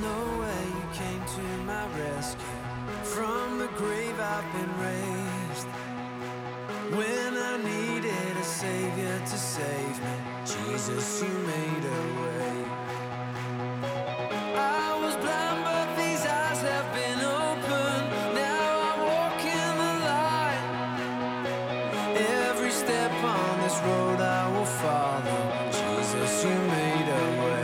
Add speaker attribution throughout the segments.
Speaker 1: no way you came to my rescue. From the grave I've been raised. When I needed a savior to save me, Jesus, you made a way. I was blind, but these eyes have been opened. Now I walk in the light. Every step on this road I will follow. Jesus, you made a way.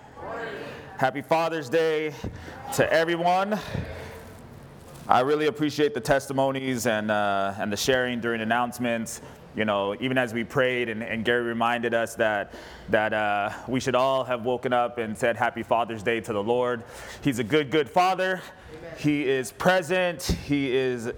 Speaker 2: Happy Father's Day to everyone. I really appreciate the testimonies and, uh, and the sharing during announcements. You know, even as we prayed, and, and Gary reminded us that, that uh, we should all have woken up and said Happy Father's Day to the Lord. He's a good, good father. He is present, he is uh,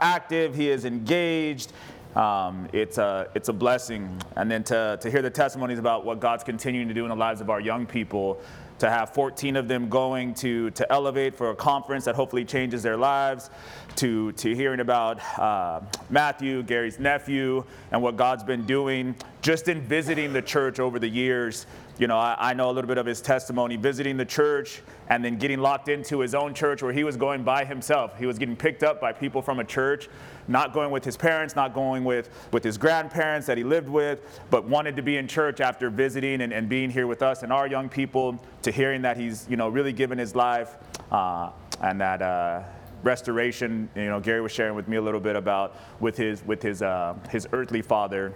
Speaker 2: active, he is engaged. Um, it's, a, it's a blessing. And then to, to hear the testimonies about what God's continuing to do in the lives of our young people, to have 14 of them going to, to Elevate for a conference that hopefully changes their lives, to, to hearing about uh, Matthew, Gary's nephew, and what God's been doing just in visiting the church over the years. You know, I, I know a little bit of his testimony visiting the church and then getting locked into his own church where he was going by himself. He was getting picked up by people from a church, not going with his parents, not going with, with his grandparents that he lived with, but wanted to be in church after visiting and, and being here with us and our young people, to hearing that he's, you know, really given his life uh, and that. Uh, restoration you know gary was sharing with me a little bit about with his with his uh, his earthly father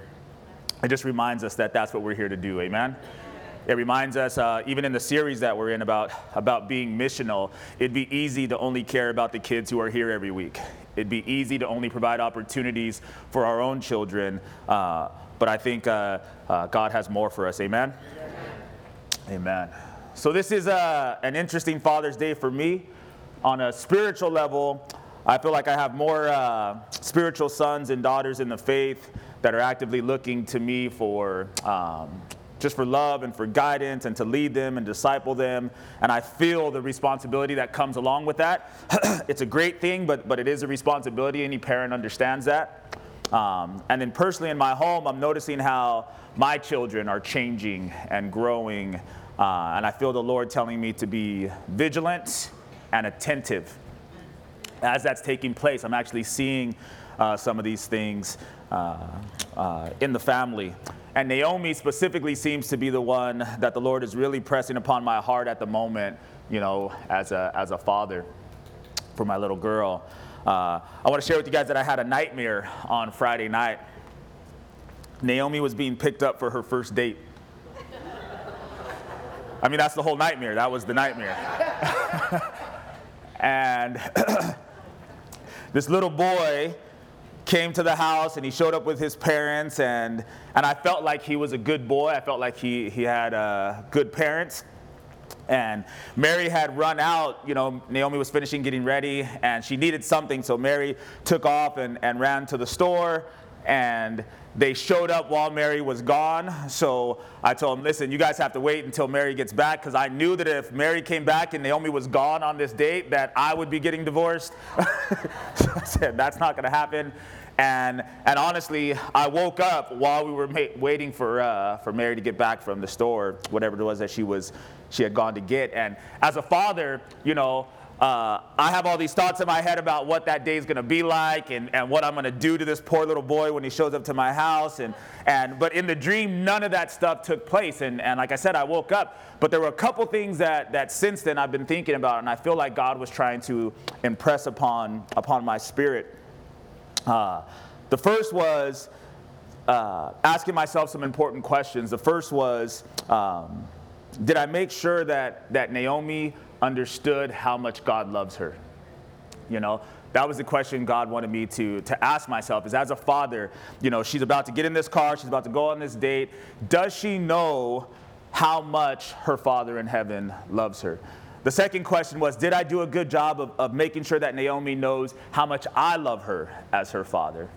Speaker 2: it just reminds us that that's what we're here to do amen it reminds us uh, even in the series that we're in about about being missional it'd be easy to only care about the kids who are here every week it'd be easy to only provide opportunities for our own children uh, but i think uh, uh god has more for us. Amen? Amen. So this is uh, an interesting father's day for me. On a spiritual level i feel like i have more uh, spiritual sons and daughters in the faith that are actively looking to me for um, just for love and for guidance and to lead them and disciple them. And I feel the responsibility that comes along with that. it's a great thing, but, but it is a responsibility. Any parent understands that. Um, and then personally in my home, I'm noticing how my children are changing and growing. Uh, and I feel the Lord telling me to be vigilant and attentive. As that's taking place, I'm actually seeing uh, some of these things uh, uh, in the family. And Naomi specifically seems to be the one that the Lord is really pressing upon my heart at the moment, you know, as a, as a father for my little girl. Uh, I want to share with you guys that I had a nightmare on Friday night. Naomi was being picked up for her first date. I mean, that's the whole nightmare. That was the nightmare. and this little boy came to the house and he showed up with his parents and, and i felt like he was a good boy. I felt like he, he had uh, good parents. And mary had run out you know naomi was finishing getting ready and she needed something. So mary took off and, and ran to the store and they showed up while Mary was gone. So I told them, listen, you guys have to wait until Mary gets back because I knew that if Mary came back and Naomi was gone on this date, that I would be getting divorced. so I said, that's not going to happen. And, and honestly, I woke up while we were ma- waiting for, uh, for Mary to get back from the store, whatever it was that she, was, she had gone to get. And as a father, you know, uh, I have all these thoughts in my head about what that day is going to be like and, and what I'm going to do to this poor little boy when he shows up to my house. And, and, but in the dream, none of that stuff took place. And, and like I said, I woke up, but there were a couple things that, that since then I've been thinking about, and I feel like God was trying to impress upon, upon my spirit. Uh, the first was uh, asking myself some important questions. The first was, um, did I make sure that, that Naomi understood how much God loves her. You know, that was the question God wanted me to, to ask myself is as a father, you know, she's about to get in this car, she's about to go on this date. Does she know how much her father in heaven loves her? The second question was Did I do a good job of, of making sure that Naomi knows how much I love her as her father?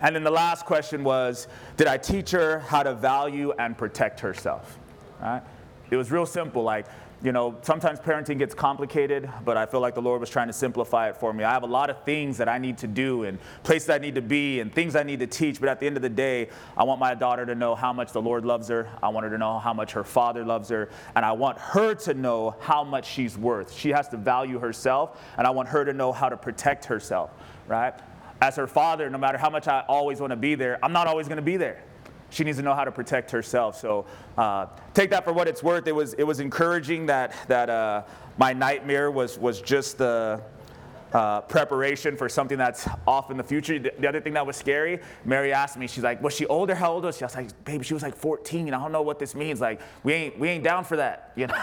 Speaker 2: And then the last question was Did I teach her how to value and protect herself? Right? It was real simple. Like, you know, sometimes parenting gets complicated, but I feel like the Lord was trying to simplify it for me. I have a lot of things that I need to do and places I need to be and things I need to teach, but at the end of the day, I want my daughter to know how much the Lord loves her. I want her to know how much her father loves her, and I want her to know how much she's worth. She has to value herself, and I want her to know how to protect herself, right? As her father, no matter how much I always want to be there, I'm not always going to be there she needs to know how to protect herself. So uh, take that for what it's worth. It was, it was encouraging that, that uh, my nightmare was, was just the uh, preparation for something that's off in the future. The, the, other thing that was scary, Mary asked me, she's like, was she older? How old was she? I was like, baby, she was like 14. I don't know what this means. Like, we ain't, we ain't down for that, you know?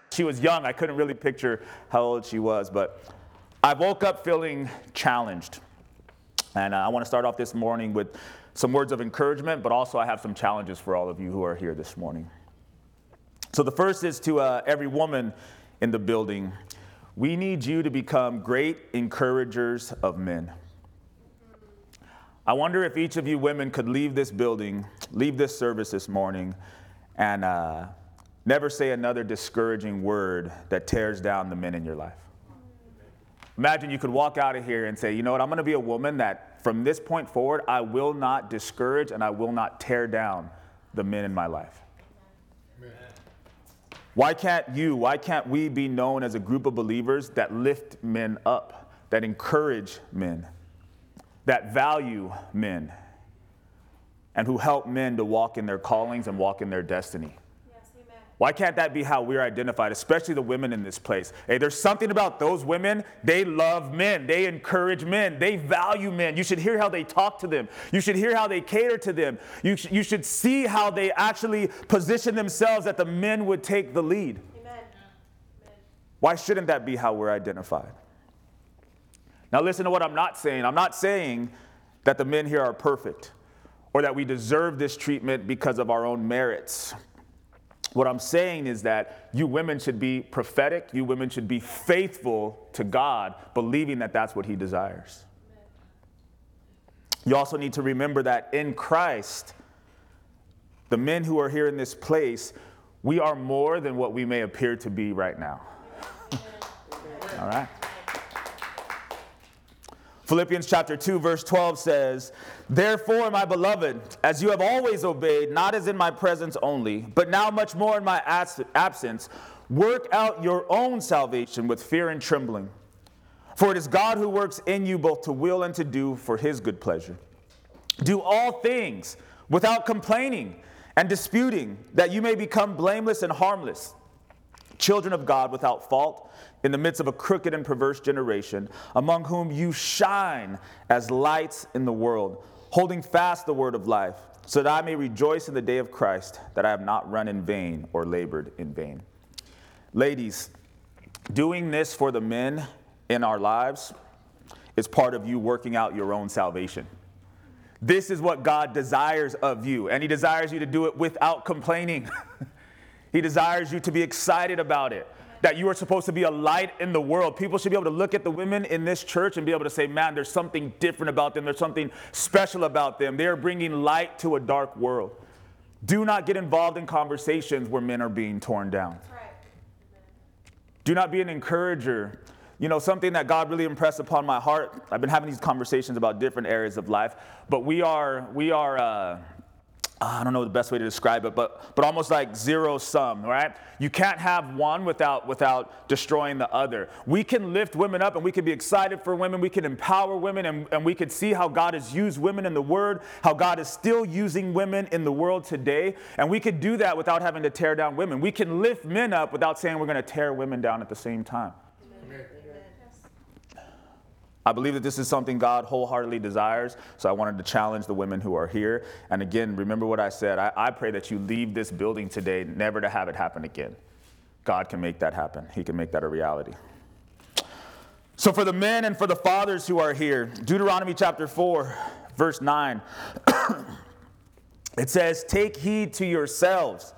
Speaker 2: she was young. I couldn't really picture how old she was, but I woke up feeling challenged. And uh, I want to start off this morning with some words of encouragement, but also I have some challenges for all of you who are here this morning. So the first is to uh, every woman in the building. We need you to become great encouragers of men. I wonder if each of you women could leave this building, leave this service this morning, and uh, never say another discouraging word that tears down the men in your life. Imagine you could walk out of here and say, you know what, I'm going to be a woman that from this point forward, I will not discourage and I will not tear down the men in my life. Why can't you, why can't we be known as a group of believers that lift men up, that encourage men, that value men, and who help men to walk in their callings and walk in their destiny? Why can't that be how we're identified, especially the women in this place? Hey, there's something about those women. They love men, they encourage men, they value men. You should hear how they talk to them, you should hear how they cater to them. You, sh- you should see how they actually position themselves that the men would take the lead. Amen. Why shouldn't that be how we're identified? Now, listen to what I'm not saying. I'm not saying that the men here are perfect or that we deserve this treatment because of our own merits. What I'm saying is that you women should be prophetic, you women should be faithful to God, believing that that's what He desires. You also need to remember that in Christ, the men who are here in this place, we are more than what we may appear to be right now. All right? Philippians chapter 2, verse 12 says, Therefore, my beloved, as you have always obeyed, not as in my presence only, but now much more in my absence, work out your own salvation with fear and trembling. For it is God who works in you both to will and to do for his good pleasure. Do all things without complaining and disputing, that you may become blameless and harmless, children of God without fault in the midst of a crooked and perverse generation, among whom you shine as lights in the world, holding fast the word of life, so that I may rejoice in the day of Christ, that I have not run in vain or labored in vain. Ladies, doing this for the men in our lives is part of you working out your own salvation. This is what God desires of you, and He desires you to do it without complaining. he desires you to be excited about it that you are supposed to be a light in the world. People should be able to look at the women in this church and be able to say, man, there's something different about them. There's something special about them. They are bringing light to a dark world. Do not get involved in conversations where men are being torn down. Right. Do not be an encourager. You know, something that God really impressed upon my heart. I've been having these conversations about different areas of life, but we are, we are, uh, Ah, I don't know the best way to describe it, but, but almost like zero sum, right? You can't have one without, without destroying the other. We can lift women up and we can be excited for women. We can empower women and, and we can see how God has used women in the Word, how God is still using women in the world today. And we can do that without having to tear down women. We can lift men up without saying we're going to tear women down at the same time. I believe that this is something God wholeheartedly desires, so I wanted to challenge the women who are here. And again, remember what I said. I, I, pray that you leave this building today never to have it happen again. God can make that happen, He can make that a reality. So, for the men and for the fathers who are here, Deuteronomy chapter 4, verse 9, it says, Take heed to yourselves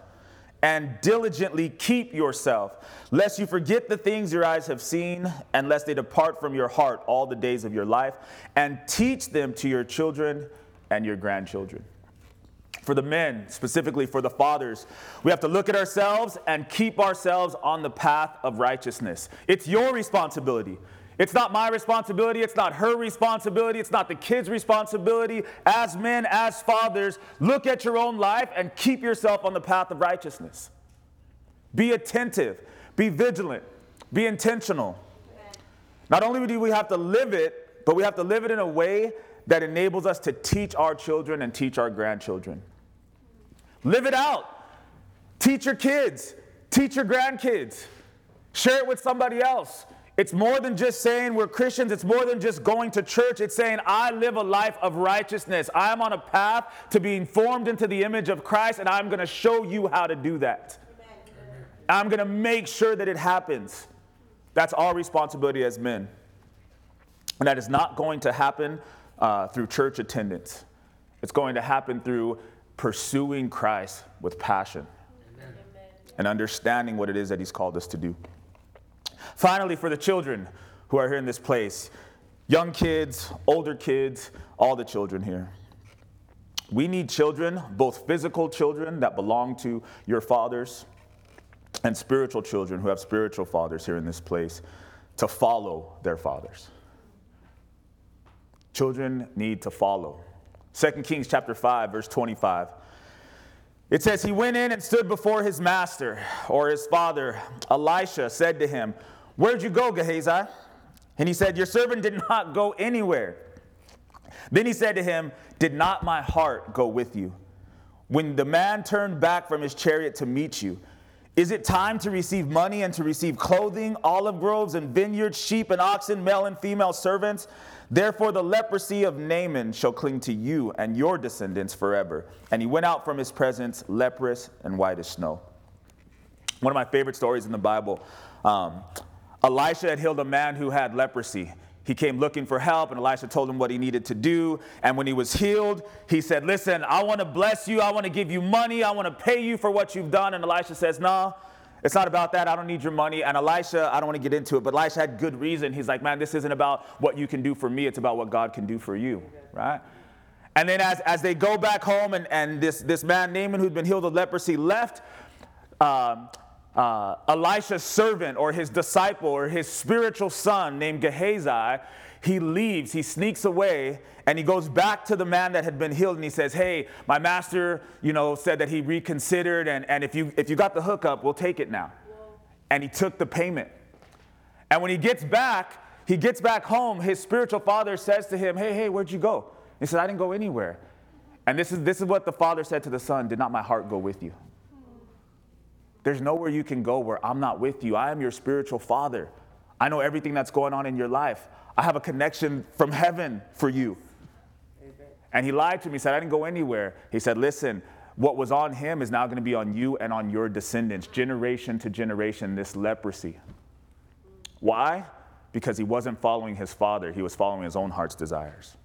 Speaker 2: and diligently keep yourself, lest you forget the things your eyes have seen, and lest they depart from your heart all the days of your life, and teach them to your children and your grandchildren. For the men, specifically for the fathers, we have to look at ourselves and keep ourselves on the path of righteousness. It's your responsibility. It's not my responsibility. It's not her responsibility. It's not the kids' responsibility. As men, as fathers, look at your own life and keep yourself on the path of righteousness. Be attentive, be vigilant, be intentional. Not only do we have to live it, but we have to live it in a way that enables us to teach our children and teach our grandchildren. Live it out. Teach your kids, teach your grandkids, share it with somebody else. It's more than just saying we're Christians. It's more than just going to church. It's saying I live a life of righteousness. I'm on a path to being formed into the image of Christ, and I'm going to show you how to do that. Amen. I'm going to make sure that it happens. That's our responsibility as men. And that is not going to happen uh, through church attendance, it's going to happen through pursuing Christ with passion Amen. and understanding what it is that He's called us to do. Finally, for the children who are here in this place, young kids, older kids, all the children here. We need children, both physical children that belong to your fathers and spiritual children who have spiritual fathers here in this place to follow their fathers. Children need to follow. 2 Kings chapter 5 verse 25. It says he went in and stood before his master or his father. Elisha said to him, Where'd you go, Gehazi? And he said, Your servant did not go anywhere. Then he said to him, Did not my heart go with you? When the man turned back from his chariot to meet you, is it time to receive money and to receive clothing, olive groves and vineyards, sheep and oxen, male and female servants? Therefore, the leprosy of Naaman shall cling to you and your descendants forever. And he went out from his presence, leprous and white as snow. One of my favorite stories in the Bible. Um, Elisha had healed a man who had leprosy. He came looking for help, and Elisha told him what he needed to do. And when he was healed, he said, Listen, I want to bless you. I want to give you money. I want to pay you for what you've done. And Elisha says, No, it's not about that. I don't need your money. And Elisha, I don't want to get into it, but Elisha had good reason. He's like, Man, this isn't about what you can do for me, it's about what God can do for you, right? And then as, as they go back home, and, and this, this man, Naaman, who'd been healed of leprosy, left, um, uh, Elisha's servant or his disciple or his spiritual son named Gehazi, he leaves, he sneaks away, and he goes back to the man that had been healed and he says, Hey, my master, you know, said that he reconsidered, and, and if, you, if you got the hookup, we'll take it now. And he took the payment. And when he gets back, he gets back home, his spiritual father says to him, Hey, hey, where'd you go? He said, I didn't go anywhere. And this is, this is what the father said to the son Did not my heart go with you? There's nowhere you can go where I'm not with you. I am your spiritual father. I know everything that's going on in your life. I have a connection from heaven for you. And he lied to me, said, I didn't go anywhere. He said, Listen, what was on him is now going to be on you and on your descendants, generation to generation, this leprosy. Why? Because he wasn't following his father, he was following his own heart's desires.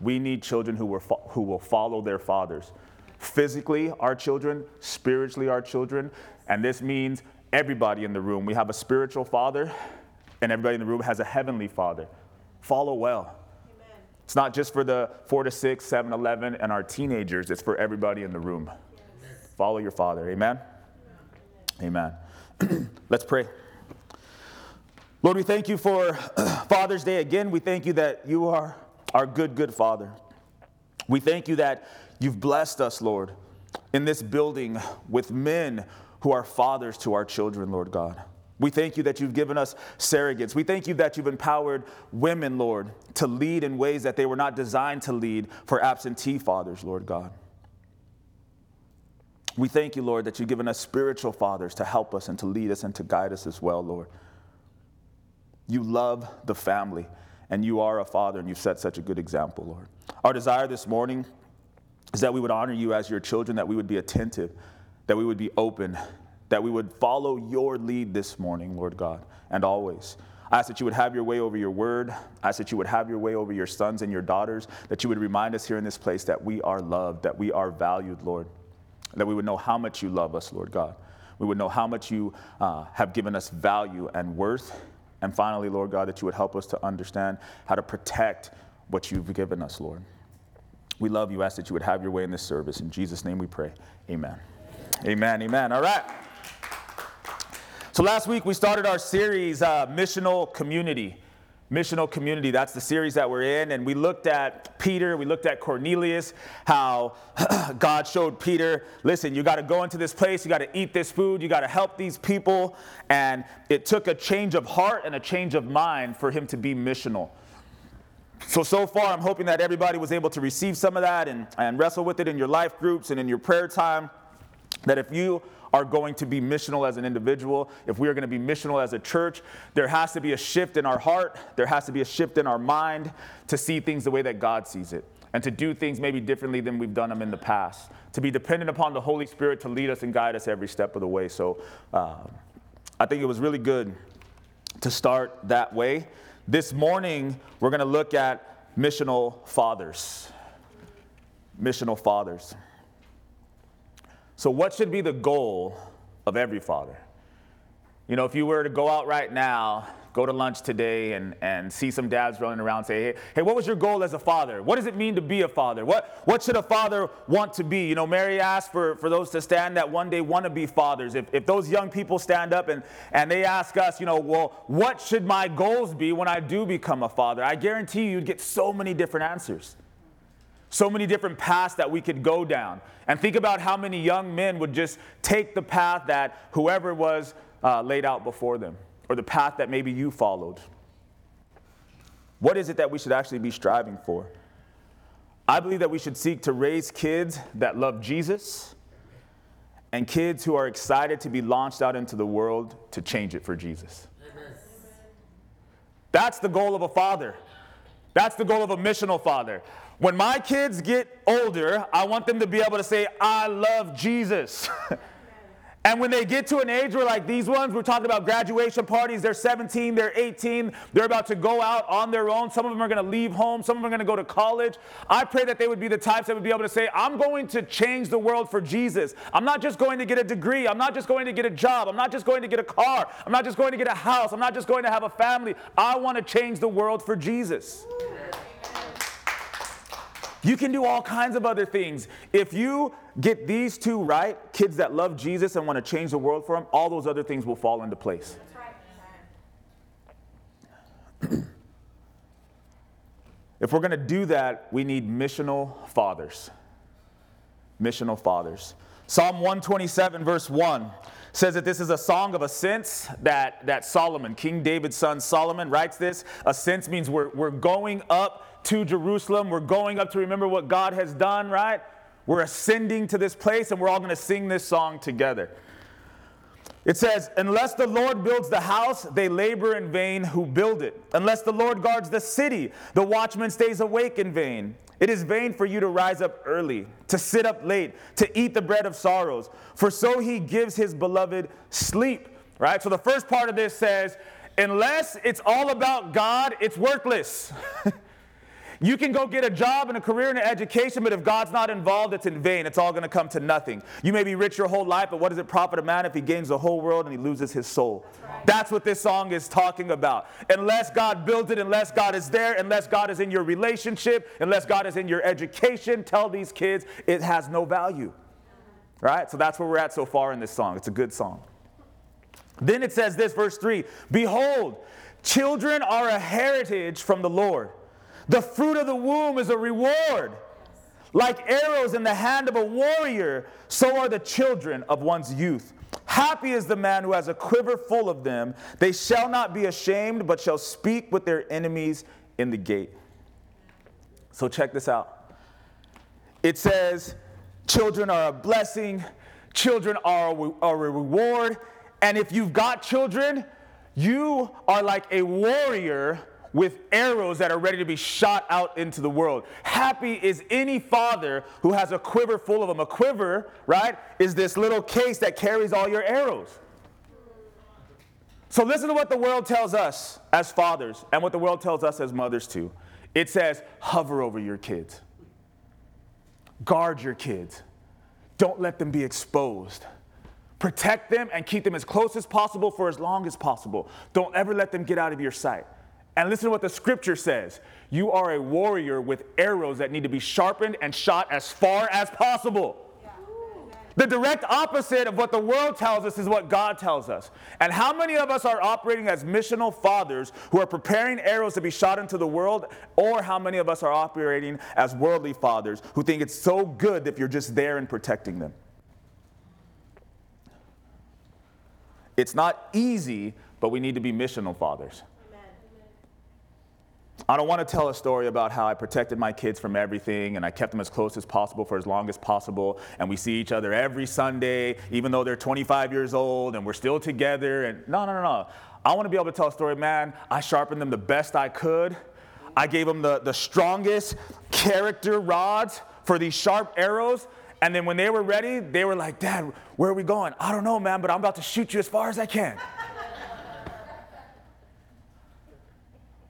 Speaker 2: We need children who, were fo- who will follow their fathers. Physically, our children, spiritually, our children, and this means everybody in the room. We have a spiritual father, and everybody in the room has a heavenly father. Follow well. Amen. It's not just for the 4 to 6, 7, 11, and our teenagers, it's for everybody in the room. Yes. Follow your father. Amen? Amen. Amen. Let's pray. Lord, we thank you for Father's Day again. We thank you that you are our good, good Father. We thank you that you've blessed us, Lord, in this building with men who are fathers to our children, Lord God. We thank you that you've given us surrogates. We thank you that you've empowered women, Lord, to lead in ways that they were not designed to lead for absentee fathers, Lord God. We thank you, Lord, that you've given us spiritual fathers to help us and to lead us and to guide us as well, Lord. You love the family, and you are a father, and you've set such a good example, Lord. Our desire this morning is that we would honor you as your children, that we would be attentive that we would be open, that we would follow your lead this morning, Lord God, and always. I ask that you would have your way over your word. I ask that you would have your way over your sons and your daughters, that you would remind us here in this place that we are loved, that we are valued, Lord, that we would know how much you love us, Lord God. We would know how much you uh, have given us value and worth. And finally, Lord God, that you would help us to understand how to protect what you've given us, Lord. We love you. Ask that you would have your way in this service. In Jesus' name we pray. Amen. Amen. Amen. All right. So last week we started our series, uh, Missional Community. Missional Community, that's the series that we're in. And we looked at Peter, we looked at Cornelius, how God showed Peter, listen, you got to go into this place, you got to eat this food, you got to help these people. And it took a change of heart and a change of mind for him to be missional. So, so far, I'm hoping that everybody was able to receive some of that and, and wrestle with it in your life groups and in your prayer time. That if you are going to be missional as an individual, if we are going to be missional as a church, there has to be a shift in our heart, there has to be a shift in our mind to see things the way that God sees it, and to do things maybe differently than we've done them in the past, to be dependent upon the Holy Spirit to lead us and guide us every step of the way. So uh, I think it was really good to start that way. This morning, we're going to look at missional fathers. Missional fathers. So, what should be the goal of every father? You know, if you were to go out right now, go to lunch today and, and see some dads running around say, hey, hey, what was your goal as a father? What does it mean to be a father? What, what should a father want to be? You know, Mary asked for, for those to stand that one day want to be fathers. If, if those young people stand up and, and they ask us, you know, well, what should my goals be when I do become a father? I guarantee you, you'd get so many different answers so many different paths that we could go down. And think about how many young men would just take the path that whoever was uh, laid out before them, or the path that maybe you followed. What is it that we should actually be striving for? I believe that we should seek to raise kids that love Jesus and kids who are excited to be launched out into the world to change it for Jesus. That's the goal of a father. That's the goal of a missional father. When my kids get older, I want them to be able to say, I love Jesus. and when they get to an age where, like these ones, we're talking about graduation parties, they're 17, they're 18, they're about to go out on their own. Some of them are going to leave home, some of them are going to go to college. I pray that they would be the types that would be able to say, I'm going to change the world for Jesus. I'm not just going to get a degree, I'm not just going to get a job, I'm not just going to get a car, I'm not just going to get a house, I'm not just going to have a family. I want to change the world for Jesus. You can do all kinds of other things. If you get these two right, kids that love Jesus and want to change the world for them, all those other things will fall into place. if we're going to do that, we need missional fathers. Missional fathers. Psalm 127, verse 1 says that this is a song of ascents that, that Solomon, King David's son Solomon, writes this. Ascents means we're, we're going up to Jerusalem. We're going up to remember what God has done, right? We're ascending to this place and we're all going to sing this song together. It says, Unless the Lord builds the house, they labor in vain who build it. Unless the Lord guards the city, the watchman stays awake in vain. It is vain for you to rise up early, to sit up late, to eat the bread of sorrows, for so he gives his beloved sleep. Right? So the first part of this says, Unless it's all about God, it's worthless. You can go get a job and a career and an education, but if God's not involved, it's in vain. It's all going to come to nothing. You may be rich your whole life, but what does it profit a man if he gains the whole world and he loses his soul? That's, right. That's what this song is talking about. Unless God builds it, unless God is there, unless God is in your relationship, unless God is in your education, tell these kids it has no value. Right? So that's where we're at so far in this song. It's a good song. Then it says this, verse 3 Behold, children are a heritage from the Lord. The fruit of the womb is a reward. Like arrows in the hand of a warrior, so are the children of one's youth. Happy is the man who has a quiver full of them. They shall not be ashamed, but shall speak with their enemies in the gate. So, check this out. It says, Children are a blessing, children are a, reward. And if you've got children, you are like a warrior with arrows that are ready to be shot out into the world. Happy is any father who has a quiver full of them. A quiver, right, is this little case that carries all your arrows. So listen to what the world tells us as fathers and what the world tells us as mothers too. It says, hover over your kids, guard your kids, don't let them be exposed. Protect them and keep them as close as possible for as long as possible. Don't ever let them get out of your sight. And listen to what the scripture says. You are a warrior with arrows that need to be sharpened and shot as far as possible. The direct opposite of what the world tells us is what God tells us. And how many of us are operating as missional fathers who are preparing arrows to be shot into the world? Or how many of us are operating as worldly fathers who think it's so good if you're just there and protecting them? It's not easy, but we need to be missional fathers. I don't want to tell a story about how I protected my kids from everything and I kept them as close as possible for as long as possible. And we see each other every Sunday, even though they're 25 years old and we're still together. And no, no, no, no. I want to be able to tell a story, man. I sharpened them the best I could. I gave them the, the strongest character rods for these sharp arrows. And then when they were ready, they were like, Dad, where are we going? I don't know, man, but I'm about to shoot you as far as I can.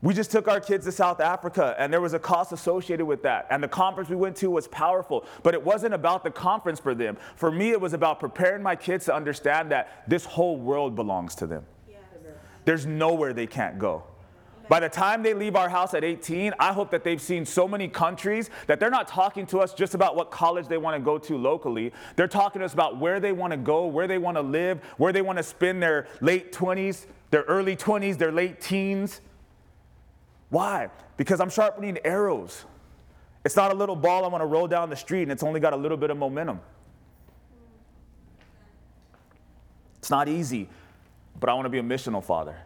Speaker 2: We just took our kids to South Africa, and there was a cost associated with that. And the conference we went to was powerful, but it wasn't about the conference for them. For me, it was about preparing my kids to understand that this whole world belongs to them. There's nowhere they can't go. By the time they leave our house at 18, I hope that they've seen so many countries that they're not talking to us just about what college they want to go to locally. They're talking to us about where they want to go, where they want to live, where they want to spend their late 20s, their early 20s, their late teens. Why? Because I'm sharpening arrows. It's not a little ball I want to roll down the street and it's only got a little bit of momentum. It's not easy, but I want to be a missional father.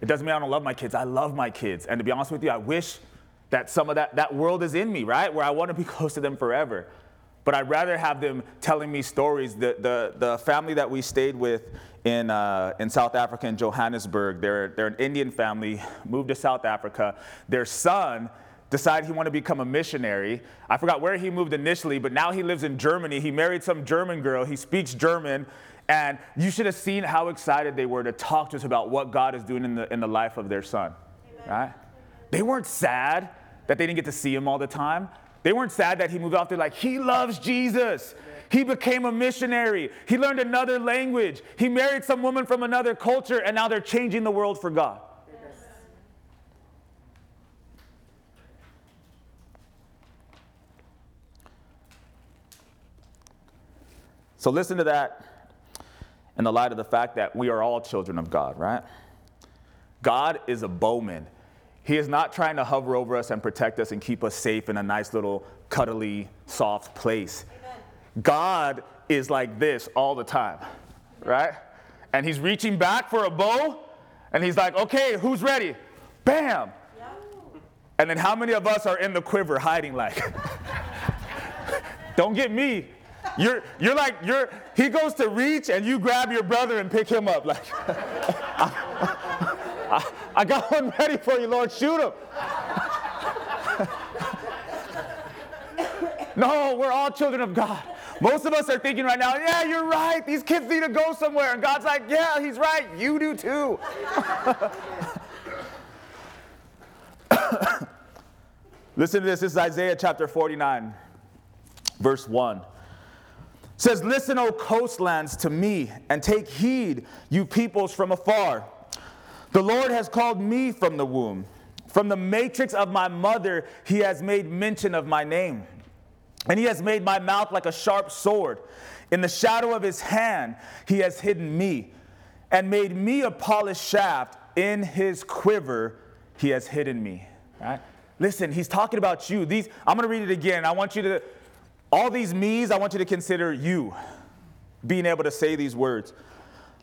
Speaker 2: It doesn't mean I don't love my kids. I love my kids. And to be honest with you, I wish that some of that, that world is in me, right? Where I want to be close to them forever. But I'd rather have them telling me stories. The, the, the family that we stayed with in, uh, in South Africa, in Johannesburg, they're, they're an Indian family, moved to South Africa. Their son decided he wanted to become a missionary. I forgot where he moved initially, but now he lives in Germany. He married some German girl. He speaks German. And you should have seen how excited they were to talk to us about what God is doing in the, in the life of their son. Amen. Right? They weren't sad that they didn't get to see him all the time. They weren't sad that he moved off. They're like, he loves Jesus. He became a missionary. He learned another language. He married some woman from another culture, and now they're changing the world for God. So listen to that in the light of the fact that we are all children of God, right? God is a bowman. He is not trying to hover over us and protect us and keep us safe in a nice little cuddly, soft place. Amen. God is like this all the time, right? And he's reaching back for a bow, and he's like, okay, who's ready? Bam! And then how many of us are in the quiver hiding like, don't get me. You're, you're like, you're, he goes to reach and you grab your brother and pick him up. Like, I, I got one ready for you, Lord. Shoot him. no, we're all children of God. Most of us are thinking right now, yeah, you're right. These kids need to go somewhere. And God's like, yeah, he's right. You do too. Listen to this. This is Isaiah chapter 49, verse 1. It says, Listen, O coastlands, to me, and take heed, you peoples from afar. The Lord has called me from the womb. From the matrix of my mother, he has made mention of my name. And he has made my mouth like a sharp sword. In the shadow of his hand, he has hidden me and made me a polished shaft. In his quiver, he has hidden me. Right? Listen, he's talking about you. These, I'm going to read it again. I want you to, all these me's, I want you to consider you being able to say these words.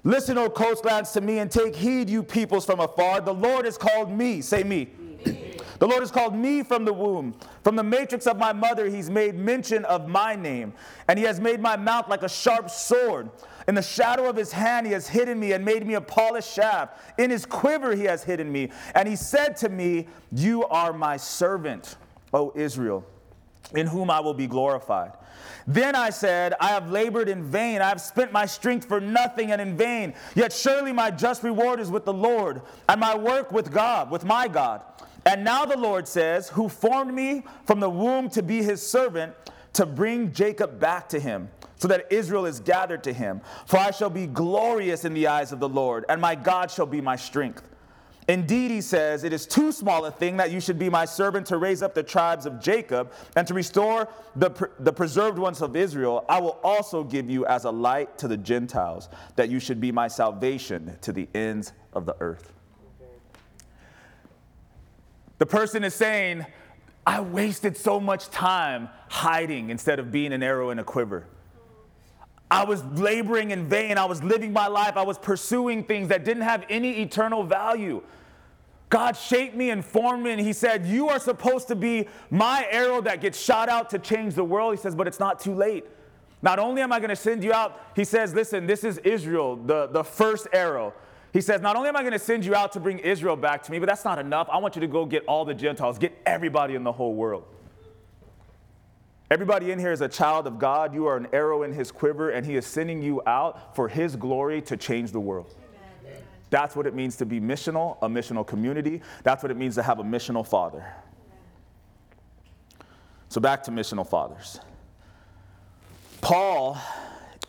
Speaker 2: Listen, O coastlands, to me, and take heed, you peoples from afar. The Lord has called me. Say me. The Lord has called me from the womb. From the matrix of my mother, He's made mention of my name. And He has made my mouth like a sharp sword. In the shadow of His hand, He has hidden me and made me a polished shaft. In His quiver, He has hidden me. And He said to me, You are my servant, O Israel, in whom I will be glorified. Then I said, I have labored in vain. I have spent my strength for nothing and in vain. Yet surely my just reward is with the Lord, and my work with God, with my God. And now the Lord says, Who formed me from the womb to be his servant, to bring Jacob back to him, so that Israel is gathered to him. For I shall be glorious in the eyes of the Lord, and my God shall be my strength. Indeed, he says, it is too small a thing that you should be my servant to raise up the tribes of Jacob and to restore the, the preserved ones of Israel. I will also give you as a light to the Gentiles, that you should be my salvation to the ends of the earth. The person is saying, I wasted so much time hiding instead of being an arrow in a quiver. I was laboring in vain. I was living my life. I was pursuing things that didn't have any eternal value. God shaped me and formed me, and He said, You are supposed to be my arrow that gets shot out to change the world. He says, But it's not too late. Not only am I going to send you out, He says, Listen, this is Israel, the, the first arrow. He says, Not only am I going to send you out to bring Israel back to me, but that's not enough. I want you to go get all the Gentiles, get everybody in the whole world. Everybody in here is a child of God. You are an arrow in his quiver, and he is sending you out for his glory to change the world. That's what it means to be missional, a missional community. That's what it means to have a missional father. So, back to missional fathers. Paul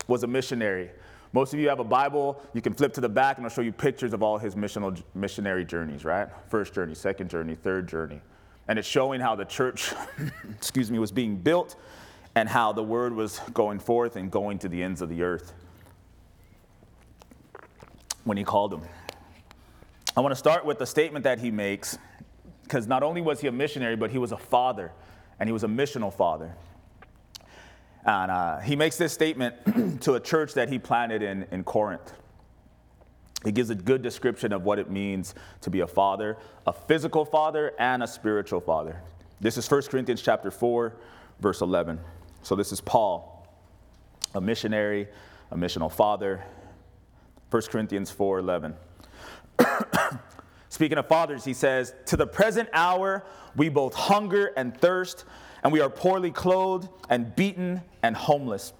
Speaker 2: was a missionary. Most of you have a Bible. You can flip to the back, and I'll show you pictures of all his missional, missionary journeys, right? First journey, second journey, third journey. And it's showing how the church, excuse me, was being built and how the word was going forth and going to the ends of the earth when he called them. I want to start with the statement that he makes, because not only was he a missionary, but he was a father, and he was a missional father. And uh, he makes this statement to a church that he planted in, in Corinth. He gives a good description of what it means to be a father, a physical father and a spiritual father. This is 1 Corinthians chapter 4, verse 11. So this is Paul, a missionary, a missional father, 1 Corinthians 4:11. Speaking of fathers, he says, "To the present hour we both hunger and thirst, and we are poorly clothed and beaten and homeless.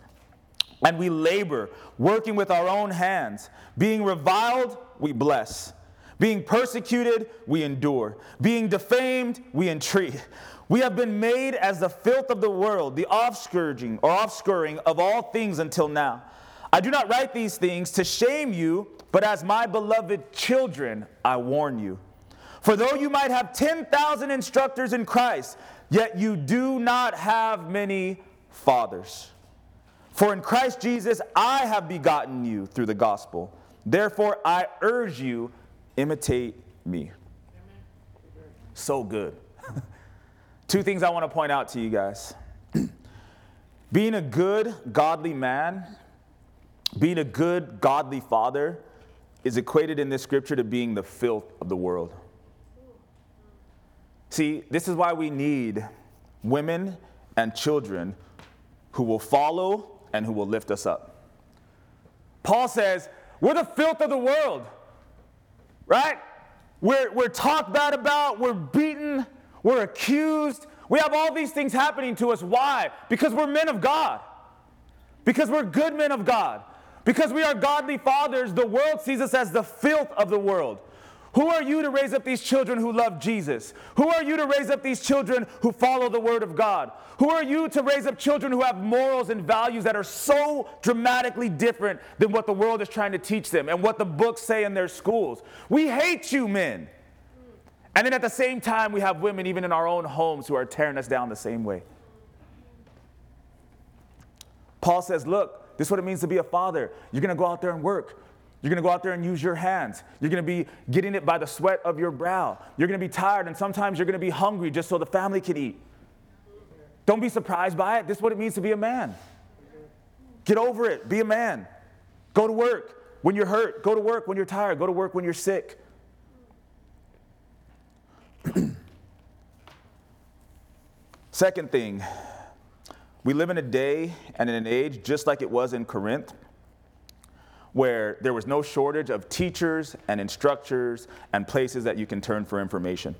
Speaker 2: And we labor, working with our own hands. Being reviled, we bless. Being persecuted, we endure. Being defamed, we entreat. We have been made as the filth of the world, the offscourging or offscouring of all things until now." I do not write these things to shame you, but as my beloved children, I warn you. For though you might have 10,000 instructors in Christ, yet you do not have many fathers. For in Christ Jesus I have begotten you through the gospel. Therefore I urge you, imitate me. So good. Two things I want to point out to you guys. Being a good, godly man being a good, godly father is equated in this scripture to being the filth of the world. See, this is why we need women and children who will follow and who will lift us up. Paul says, We're the filth of the world, right? We're, we're talked bad about, we're beaten, we're accused. We have all these things happening to us. Why? Because we're men of God, because we're good men of God. Because we are godly fathers, the world sees us as the filth of the world. Who are you to raise up these children who love Jesus? Who are you to raise up these children who follow the Word of God? Who are you to raise up children who have morals and values that are so dramatically different than what the world is trying to teach them and what the books say in their schools? We hate you, men. And then at the same time, we have women, even in our own homes, who are tearing us down the same way. Paul says, Look, this is what it means to be a father. You're going to go out there and work. You're going to go out there and use your hands. You're going to be getting it by the sweat of your brow. You're going to be tired, and sometimes you're going to be hungry just so the family can eat. Don't be surprised by it. This is what it means to be a man. Get over it. Be a man. Go to work when you're hurt. Go to work when you're tired. Go to work when you're sick. Second thing, we live in a day and in an age just like it was in Corinth, where there was no shortage of teachers and instructors and places that you can turn for information.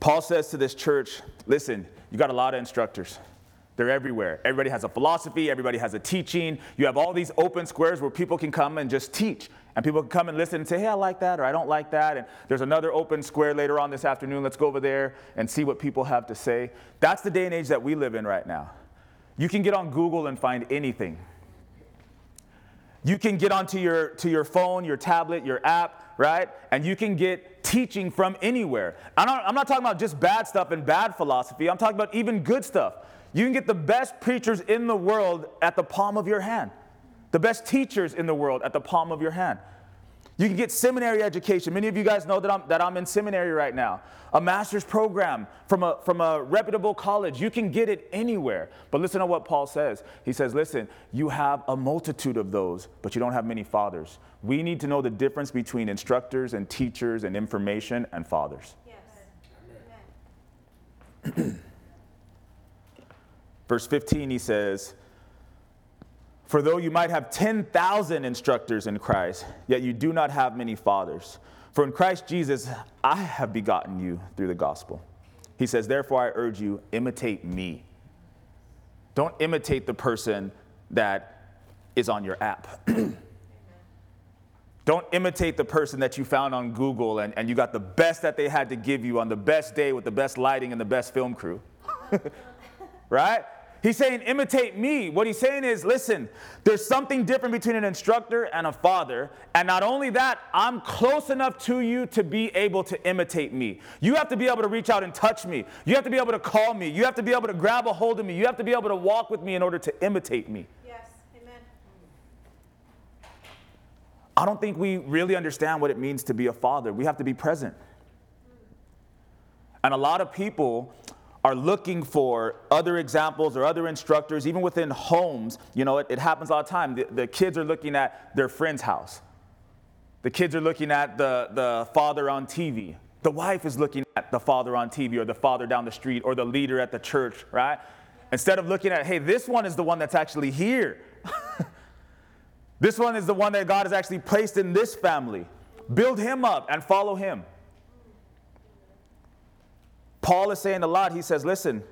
Speaker 2: Paul says to this church, listen, you got a lot of instructors. They're everywhere. Everybody has a philosophy, everybody has a teaching. You have all these open squares where people can come and just teach. And people can come and listen and say, hey, I like that or I don't like that. And there's another open square later on this afternoon. Let's go over there and see what people have to say. That's the day and age that we live in right now. You can get on Google and find anything. You can get onto your, to your phone, your tablet, your app, right? And you can get teaching from anywhere. I'm not, I'm not talking about just bad stuff and bad philosophy. I'm talking about even good stuff. You can get the best preachers in the world at the palm of your hand, the best teachers in the world at the palm of your hand. You can get seminary education. Many of you guys know that I'm, that I'm in seminary right now. A master's program from a, from a reputable college. You can get it anywhere. But listen to what Paul says. He says, Listen, you have a multitude of those, but you don't have many fathers. We need to know the difference between instructors and teachers and information and fathers. Yes. Verse 15, he says, For though you might have 10,000 instructors in Christ, yet you do not have many fathers. For in Christ Jesus, I have begotten you through the gospel. He says, Therefore, I urge you, imitate me. Don't imitate the person that is on your app. Don't imitate the person that you found on Google and, and you got the best that they had to give you on the best day with the best lighting and the best film crew. right? He's saying, imitate me. What he's saying is, listen, there's something different between an instructor and a father. And not only that, I'm close enough to you to be able to imitate me. You have to be able to reach out and touch me. You have to be able to call me. You have to be able to grab a hold of me. You have to be able to walk with me in order to imitate me.
Speaker 3: Yes, amen.
Speaker 2: I don't think we really understand what it means to be a father. We have to be present. And a lot of people are looking for other examples or other instructors, even within homes. You know, it, it happens all the time. The, the, kids are looking at their friend's house, the kids are looking at the, the father on TV. The wife is looking at the father on TV or the father down the street or the leader at the church, right? Instead of looking at, hey, this one is the one that's actually here. this one is the one that God has actually placed in this family. Build him up and follow him. Paul is saying a lot. He says, listen,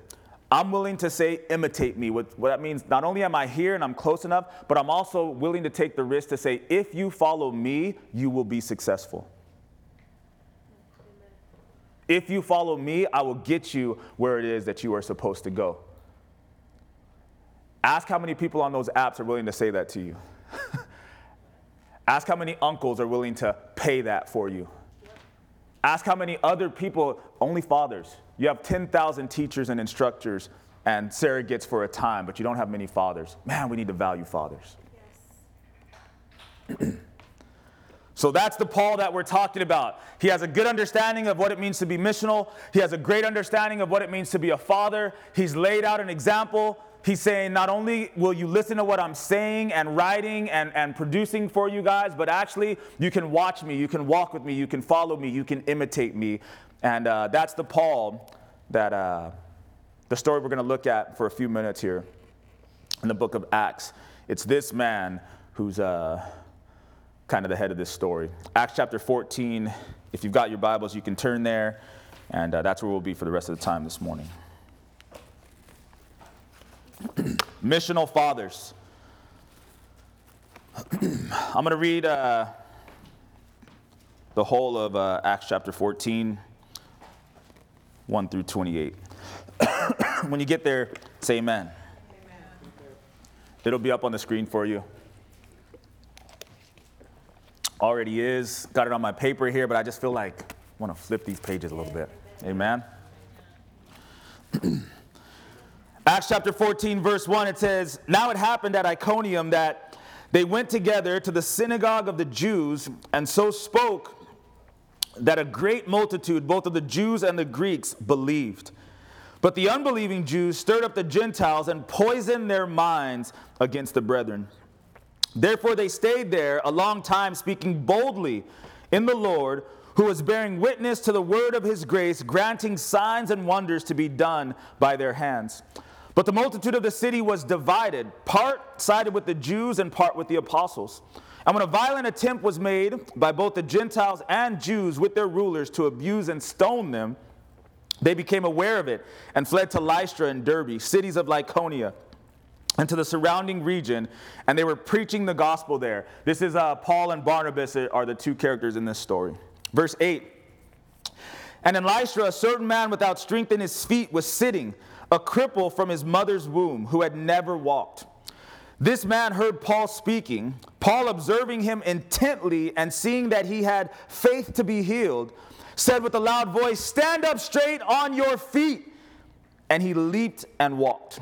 Speaker 2: I'm willing to say, imitate me. What, what, that means, not only am I here and I'm close enough, but I'm also willing to take the risk to say, if you follow me, you will be successful. If you follow me, I will get you where it is that you are supposed to go. Ask how many people on those apps are willing to say that to you. Ask how many uncles are willing to pay that for you. Ask how many other people, only fathers. You have 10,000 teachers and instructors and surrogates for a time, but you don't have many fathers. Man, we need to value fathers. So that's the Paul that we're talking about. He has a good understanding of what it means to be missional, he has a great understanding of what it means to be a father. He's laid out an example He's saying, not only will you listen to what I'm saying and writing and, and producing for you guys, but actually you can watch me, you can walk with me, you can follow me, you can imitate me. And uh, that's the Paul that uh, the story we're going to look at for a few minutes here in the book of Acts. It's this man who's uh, kind of the head of this story. Acts chapter 14. If you've got your Bibles, you can turn there, and uh, that's where we'll be for the rest of the time this morning. missional fathers. I'm going to read uh, the whole of uh, Acts chapter 14, 1 through 28. when you get there, say amen. amen. It'll be up on the screen for you. Already is. Got it on my paper here, but I just feel like I want to flip these pages a little bit. Amen. Acts chapter 14, verse 1, it says, Now it happened at Iconium that they went together to the synagogue of the Jews and so spoke that a great multitude, both of the Jews and the Greeks, believed. But the unbelieving Jews stirred up the Gentiles and poisoned their minds against the brethren. Therefore, they stayed there a long time, speaking boldly in the Lord, who was bearing witness to the word of his grace, granting signs and wonders to be done by their hands. But the multitude of the city was divided. Part sided with the Jews and part with the apostles. And when a violent attempt was made by both the Gentiles and Jews with their rulers to abuse and stone them, They became aware of it and fled to Lystra and Derbe, cities of Lycaonia, and to the surrounding region, and they were preaching the gospel there. This is uh, Paul and Barnabas are the two characters in this story. Verse 8 And in Lystra, a certain man without strength in his feet was sitting, a cripple from his mother's womb, who had never walked. This man heard Paul speaking. Paul, observing him intently and seeing that he had faith to be healed, said with a loud voice, Stand up straight on your feet. And he leaped and walked.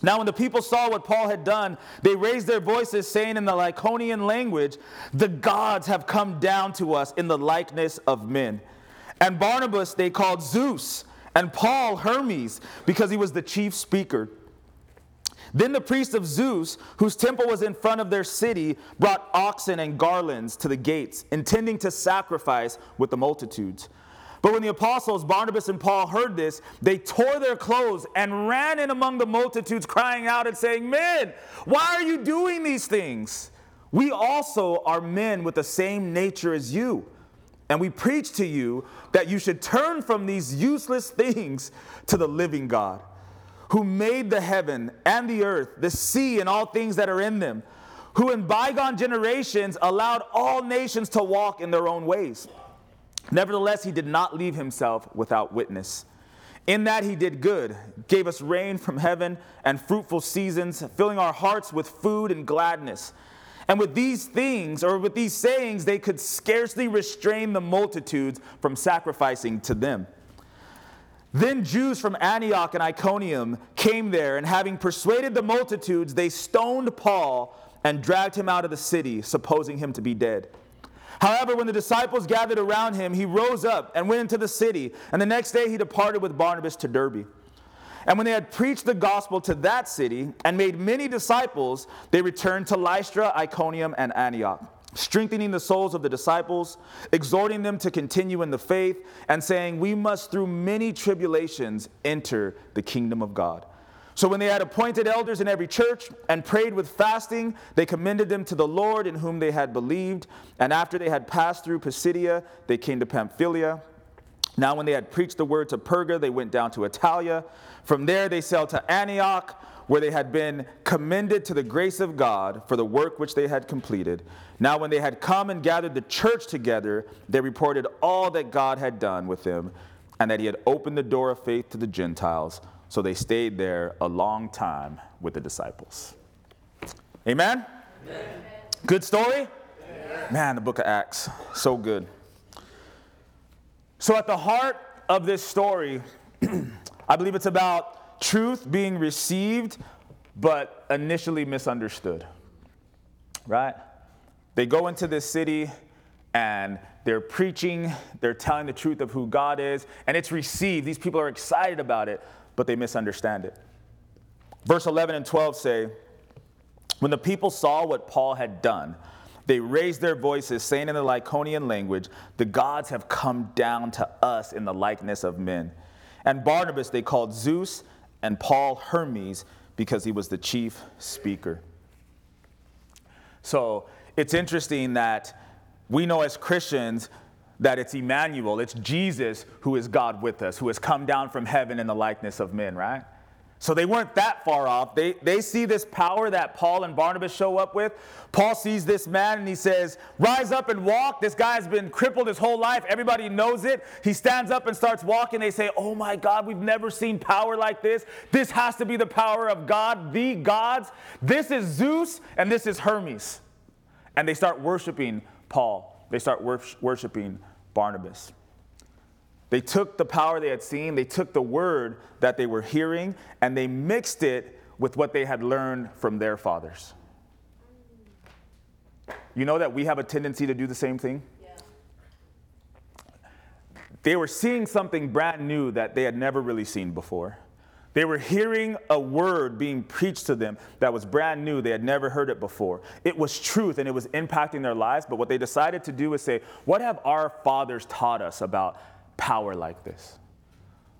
Speaker 2: Now, when the people saw what Paul had done, they raised their voices, saying in the Lycaonian language, The gods have come down to us in the likeness of men. And Barnabas they called Zeus, and Paul Hermes, because he was the chief speaker. Then the priest of Zeus, whose temple was in front of their city, brought oxen and garlands to the gates, intending to sacrifice with the multitudes. But when the apostles Barnabas and Paul heard this, they tore their clothes and ran in among the multitudes, crying out and saying, Men, why are you doing these things? We also are men with the same nature as you. And we preach to you that you should turn from these useless things to the living God, who made the heaven and the earth, the sea, and all things that are in them, who in bygone generations allowed all nations to walk in their own ways Nevertheless, he did not leave himself without witness. In that he did good, gave us rain from heaven and fruitful seasons, filling our hearts with food and gladness. And with these things, or with these sayings, they could scarcely restrain the multitudes from sacrificing to them. Then Jews from Antioch and Iconium came there, and having persuaded the multitudes, they stoned Paul and dragged him out of the city, supposing him to be dead. However, when the disciples gathered around him, he rose up and went into the city, and the next day he departed with Barnabas to Derbe. And when they had preached the gospel to that city and made many disciples, they returned to Lystra, Iconium, and Antioch, strengthening the souls of the disciples, exhorting them to continue in the faith, and saying, We must through many tribulations enter the kingdom of God. So when they had appointed elders in every church and prayed with fasting, they commended them to the Lord in whom they had believed. And after they had passed through Pisidia, they came to Pamphylia. Now, when they had preached the word to Perga, they went down to Attalia. From there, they sailed to Antioch, where they had been commended to the grace of God for the work which they had completed. Now, when they had come and gathered the church together, they reported all that God had done with them, and that he had opened the door of faith to the Gentiles so they stayed there a long time with the disciples. Amen? Amen. Good story? Amen. Man, the book of Acts, so good. So, at the heart of this story, I believe it's about truth being received but initially misunderstood. Right? They go into this city and they're preaching, they're telling the truth of who God is, and it's received. These people are excited about it, but they misunderstand it. Verse 11 and 12 say, When the people saw what Paul had done, they raised their voices, saying in the Lycaonian language, The gods have come down to us in the likeness of men. And Barnabas they called Zeus, and Paul Hermes, because he was the chief speaker. So it's interesting that we know as Christians that it's Emmanuel, it's Jesus who is God with us, who has come down from heaven in the likeness of men, right? So they weren't that far off. They, they see this power that Paul and Barnabas show up with. Paul sees this man and he says, Rise up and walk. This guy's been crippled his whole life. Everybody knows it. He stands up and starts walking. They say, Oh my God, we've never seen power like this. This has to be the power of God, the gods. This is Zeus and this is Hermes. And they start worshiping Paul. They start worshiping Barnabas. They took the power they had seen, they took the word that they were hearing, and they mixed it with what they had learned from their fathers. You know that we have a tendency to do the same thing? Yeah. They were seeing something brand new that they had never really seen before. They were hearing a word being preached to them that was brand new. They had never heard it before. It was truth and it was impacting their lives. But what they decided to do was say, What have our fathers taught us about power like this?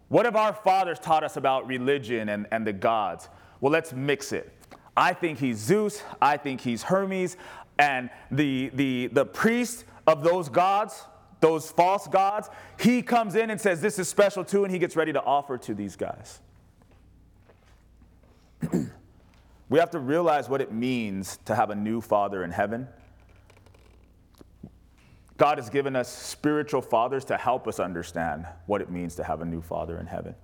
Speaker 2: What have our fathers taught us about religion and, and the gods? Well, let's mix it. I think he's Zeus. I think he's Hermes. And the, the, the priest of those gods, those false gods, he comes in and says, This is special too, and he gets ready to offer to these guys. we have to realize what it means to have a new Father in heaven. God has given us spiritual fathers to help us understand what it means to have a new Father in heaven,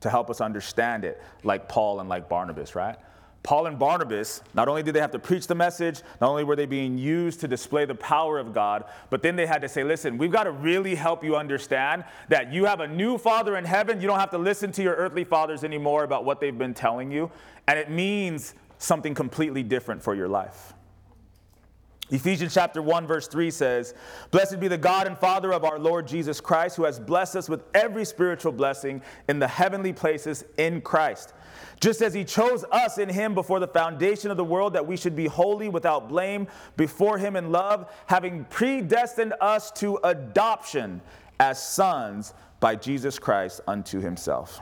Speaker 2: to help us understand it, like Paul and like Barnabas, right? Paul and Barnabas, not only did they have to preach the message, not only were they being used to display the power of God, but then they had to say, listen, we've got to really help you understand that you have a new Father in heaven. You don't have to listen to your earthly fathers anymore about what they've been telling you. And it means something completely different for your life. Ephesians chapter 1 verse 3 says, "Blessed be the God and Father of our Lord Jesus Christ, who has blessed us with every spiritual blessing in the heavenly places in Christ." Just as he chose us in him before the foundation of the world, that we should be holy without blame before him in love, having predestined us to adoption as sons by Jesus Christ unto himself.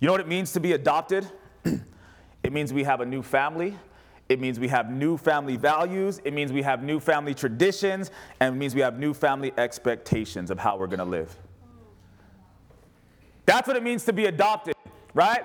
Speaker 2: You know what it means to be adopted? it means we have a new family. It means we have new family values. It means we have new family traditions. And it means we have new family expectations of how we're going to live. That's what it means to be adopted right?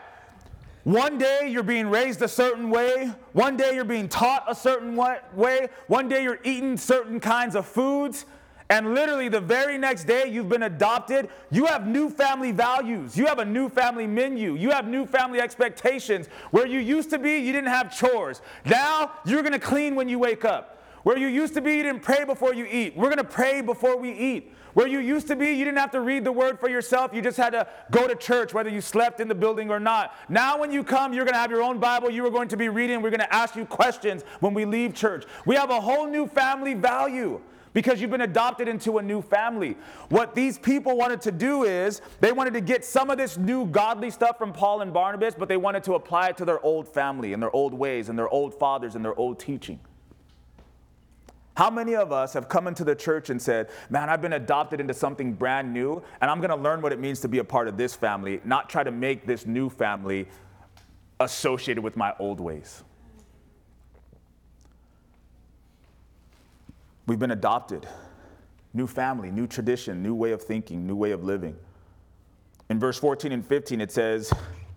Speaker 2: One day you're being raised a certain way. One day you're being taught a certain way. One day you're eating certain kinds of foods. And literally the very next day you've been adopted, you have new family values. You have a new family menu. You have new family expectations. Where you used to be, you didn't have chores. Now you're going to clean when you wake up. Where you used to be, you didn't pray before you eat. We're going to pray before we eat. Where you used to be, you didn't have to read the word for yourself. You just had to go to church, whether you slept in the building or not. Now, when you come, you're going to have your own Bible. You are going to be reading. We're going to ask you questions when we leave church. We have a whole new family value because you've been adopted into a new family. What these people wanted to do is they wanted to get some of this new godly stuff from Paul and Barnabas, but they wanted to apply it to their old family and their old ways and their old fathers and their old teaching. How many of us have come into the church and said, Man, I've been adopted into something brand new, and I'm going to learn what it means to be a part of this family, not try to make this new family associated with my old ways? We've been adopted. New family, new tradition, new way of thinking, new way of living. In verse 14 and 15, it says,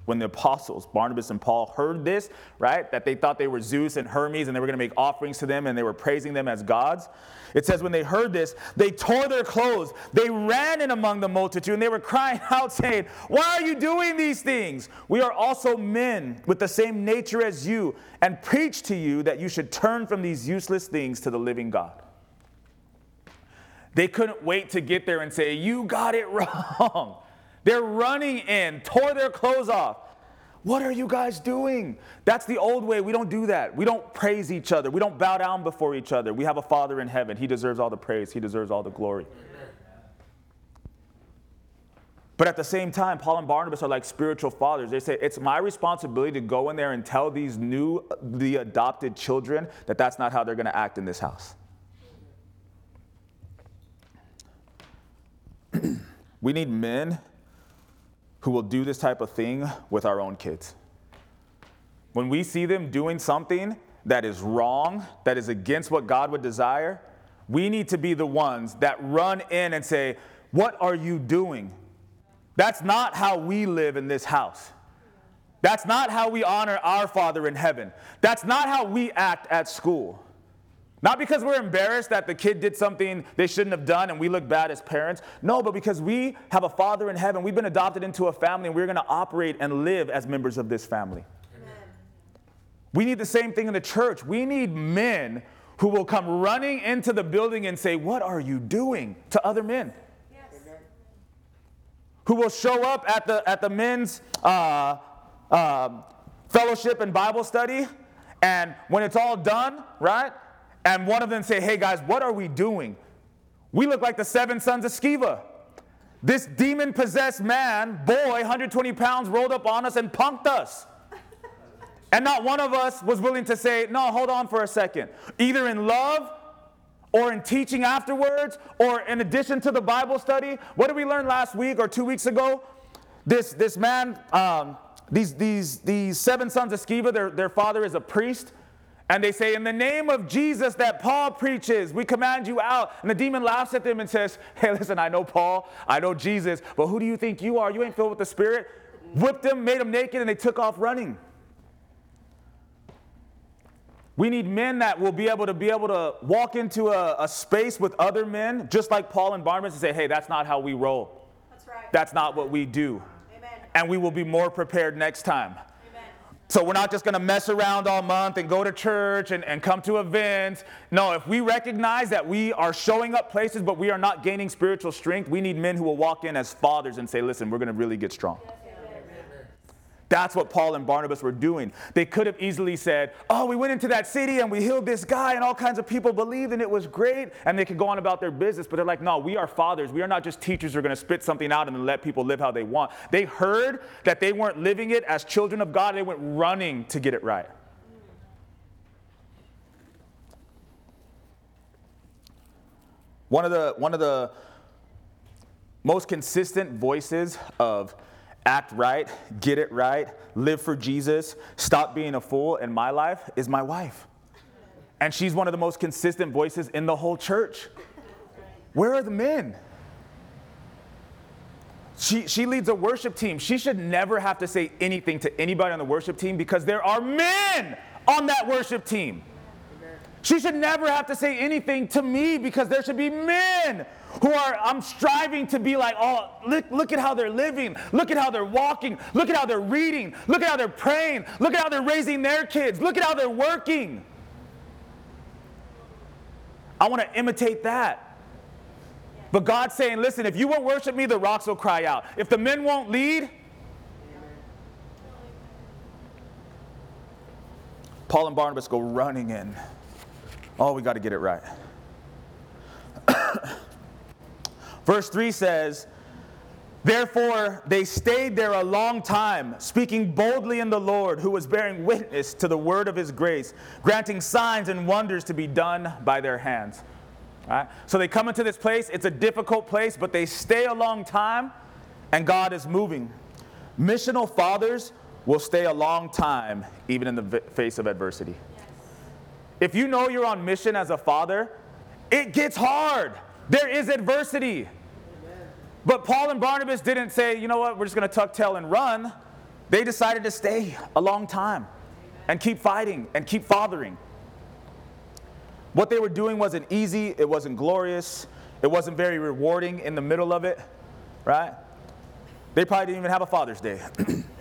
Speaker 2: when the apostles, Barnabas and Paul, heard this, right, that they thought they were Zeus and Hermes and they were going to make offerings to them and they were praising them as gods. It says, when they heard this, they tore their clothes. They ran in among the multitude and they were crying out, saying, Why are you doing these things? We are also men with the same nature as you and preach to you that you should turn from these useless things to the living God. They couldn't wait to get there and say, You got it wrong. They're running in, tore their clothes off. What are you guys doing? That's the old way. We don't do that. We don't praise each other. We don't bow down before each other. We have a Father in heaven. He deserves all the praise, He deserves all the glory. But at the same time, Paul and Barnabas are like spiritual fathers. They say, It's my responsibility to go in there and tell these new, the adopted children that that's not how they're going to act in this house. We need men who will do this type of thing with our own kids. When we see them doing something that is wrong, that is against what God would desire, we need to be the ones that run in and say, What are you doing? That's not how we live in this house. That's not how we honor our Father in heaven. That's not how we act at school. Not because we're embarrassed that the kid did something they shouldn't have done and we look bad as parents. No, but because we have a Father in heaven. We've been adopted into a family and we're going to operate and live as members of this family. Amen. We need the same thing in the church. We need men who will come running into the building and say, What are you doing to other men? Yes. Who will show up at the, at the men's uh, uh, fellowship and Bible study, and when it's all done, right? And one of them say, Hey guys, what are we doing? We look like the seven sons of Sceva. This demon possessed man, boy, 120 pounds, rolled up on us and punked us. And not one of us was willing to say, No, hold on for a second. Either in love or in teaching afterwards or in addition to the Bible study. What did we learn last week or two weeks ago? This, this man, um, these, these, these seven sons of Sceva, their, their father is a priest. And they say, In the name of Jesus that Paul preaches, we command you out. And the demon laughs at them and says, Hey, listen, I know Paul, I know Jesus, but who do you think you are? You ain't filled with the Spirit. Whipped them, made them naked, and they took off running. We need men that will be able to be able to walk into a, a space with other men, just like Paul and Barnabas, and say, hey, that's not how we roll. That's right. That's not what we do. Amen. And we will be more prepared next time. So we're not just going to mess around all month and go to church and, and come to events. No, if we recognize that we are showing up places, but we are not gaining spiritual strength, we need men who will walk in as fathers and say, listen, we're going to really get strong. That's what Paul and Barnabas were doing. They could have easily said, Oh, we went into that city and we healed this guy, and all kinds of people believed, and it was great. And they could go on about their business. But they're like, No, we are fathers. We are not just teachers who are going to spit something out and let people live how they want. They heard that they weren't living it as children of God, they went running to get it right. One of the, one of the most consistent voices of act right, get it right, live for Jesus, stop being a fool in my life is my wife. And she's one of the most consistent voices in the whole church. Where are the men? She, she leads a worship team. She should never have to say anything to anybody on the worship team because there are men on that worship team. She should never have to say anything to me because there should be men who are, I'm striving to be like, oh, look, look at how they're living. Look at how they're walking. Look at how they're reading. Look at how they're praying. Look at how they're raising their kids. Look at how they're working. I want to imitate that. But God's saying, listen, if you won't worship me, the rocks will cry out. If the men won't lead, Paul and Barnabas go running in. Oh, we got to get it right. Verse 3 says, Therefore, they stayed there a long time, speaking boldly in the Lord, who was bearing witness to the word of his grace, granting signs and wonders to be done by their hands. Right? So they come into this place. It's a difficult place, but they stay a long time, and God is moving. Missional fathers will stay a long time, even in the face of adversity. If you know you're on mission as a father, it gets hard. There is adversity. But Paul and Barnabas didn't say, you know what, we're just going to tuck tail and run. They decided to stay a long time and keep fighting and keep fathering. What they were doing wasn't easy, it wasn't glorious, it wasn't very rewarding in the middle of it, right? They probably didn't even have a Father's Day.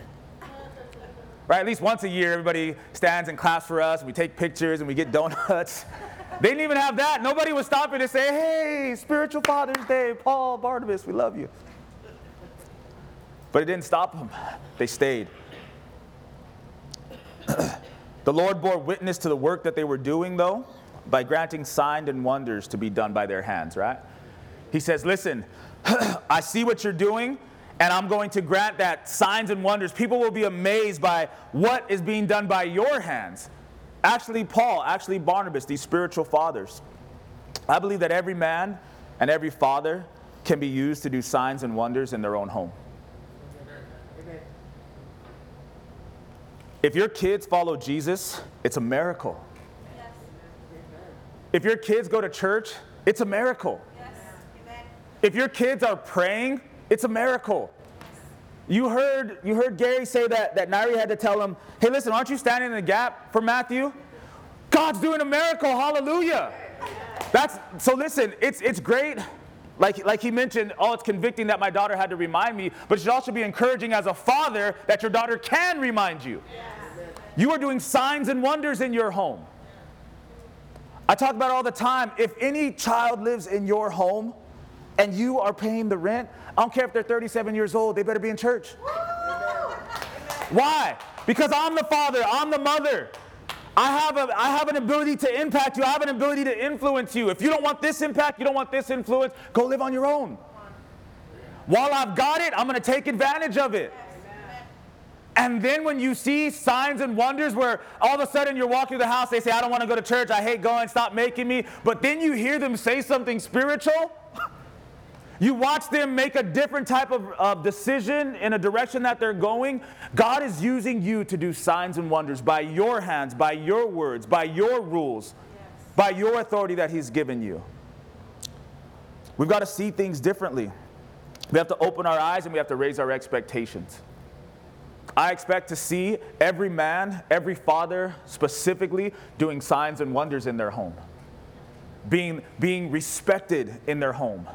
Speaker 2: right? At least once a year, everybody stands and claps for us, and we take pictures and we get donuts. They didn't even have that. Nobody was stopping to say, hey, Spiritual Father's Day, Paul, Barnabas, we love you. But it didn't stop them, they stayed. the Lord bore witness to the work that they were doing, though, by granting signs and wonders to be done by their hands, right? He says, listen, I see what you're doing, and I'm going to grant that signs and wonders. People will be amazed by what is being done by your hands. Actually, Paul, actually, Barnabas, these spiritual fathers. I believe that every man and every father can be used to do signs and wonders in their own home. If your kids follow Jesus, it's a miracle. If your kids go to church, it's a miracle. If your kids are praying, it's a miracle. You heard, you heard Gary say that, that Nairi had to tell him, hey, listen, aren't you standing in the gap for Matthew? God's doing a miracle, hallelujah. That's so listen, it's it's great. Like, like he mentioned, oh, it's convicting that my daughter had to remind me, but it should also be encouraging as a father that your daughter can remind you. You are doing signs and wonders in your home. I talk about all the time. If any child lives in your home and you are paying the rent, I don't care if they're 37 years old, they better be in church. Why? Because I'm the father, I'm the mother. I have, a, I have an ability to impact you. I have an ability to influence you. If you don't want this impact, you don't want this influence, go live on your own. While I've got it, I'm going to take advantage of it. And then when you see signs and wonders where all of a sudden you're walking through the house, they say, I don't want to go to church, I hate going, stop making me. But then you hear them say something spiritual You watch them make a different type of, of decision in a direction that they're going. God is using you to do signs and wonders by your hands, by your words, by your rules, yes. by your authority that He's given you. We've got to see things differently. We have to open our eyes and we have to raise our expectations. I expect to see every man, every father specifically doing signs and wonders in their home, being, being respected in their home,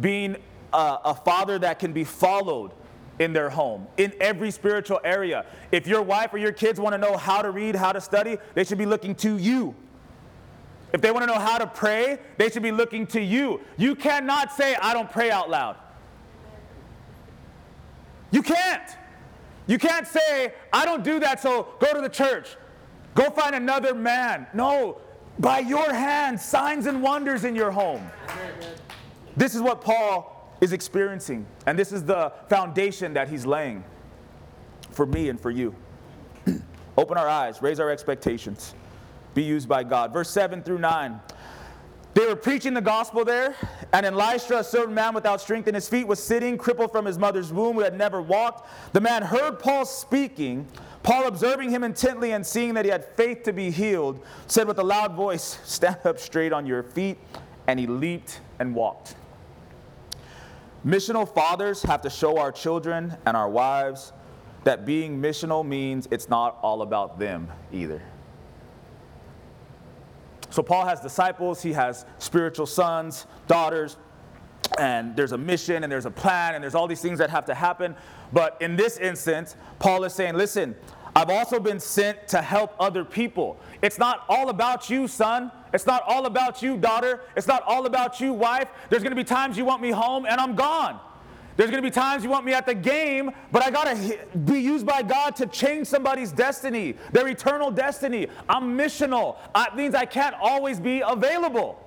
Speaker 2: being a, a father that can be followed in their home, in every spiritual area. If your wife or your kids want to know how to read, how to study, they should be looking to you. If they want to know how to pray, they should be looking to you. You cannot say, I don't pray out loud. You can't. You can't say, I don't do that, so go to the church. Go find another man. No, by your hand, signs and wonders in your home. This is what Paul is experiencing, and this is the foundation that he's laying for me and for you. Open our eyes, raise our expectations, be used by God. Verse 7 through 9. They were preaching the gospel there, and in Lystra, a certain man without strength in his feet was sitting, crippled from his mother's womb, who had never walked. The man heard Paul speaking. Paul, observing him intently and seeing that he had faith to be healed, said with a loud voice, Stand up straight on your feet. And he leaped and walked. Missional fathers have to show our children and our wives that being missional means it's not all about them either. So Paul has disciples, he has spiritual sons, daughters, and there's a mission and there's a plan and there's all these things that have to happen. But in this instance, Paul is saying, listen, I've also been sent to help other people. It's not all about you, son. It's not all about you, daughter. It's not all about you, wife. There's going to be times you want me home and I'm gone. There's going to be times you want me at the game, but I got to be used by God to change somebody's destiny, their eternal destiny. I'm missional. That means I can't always be available.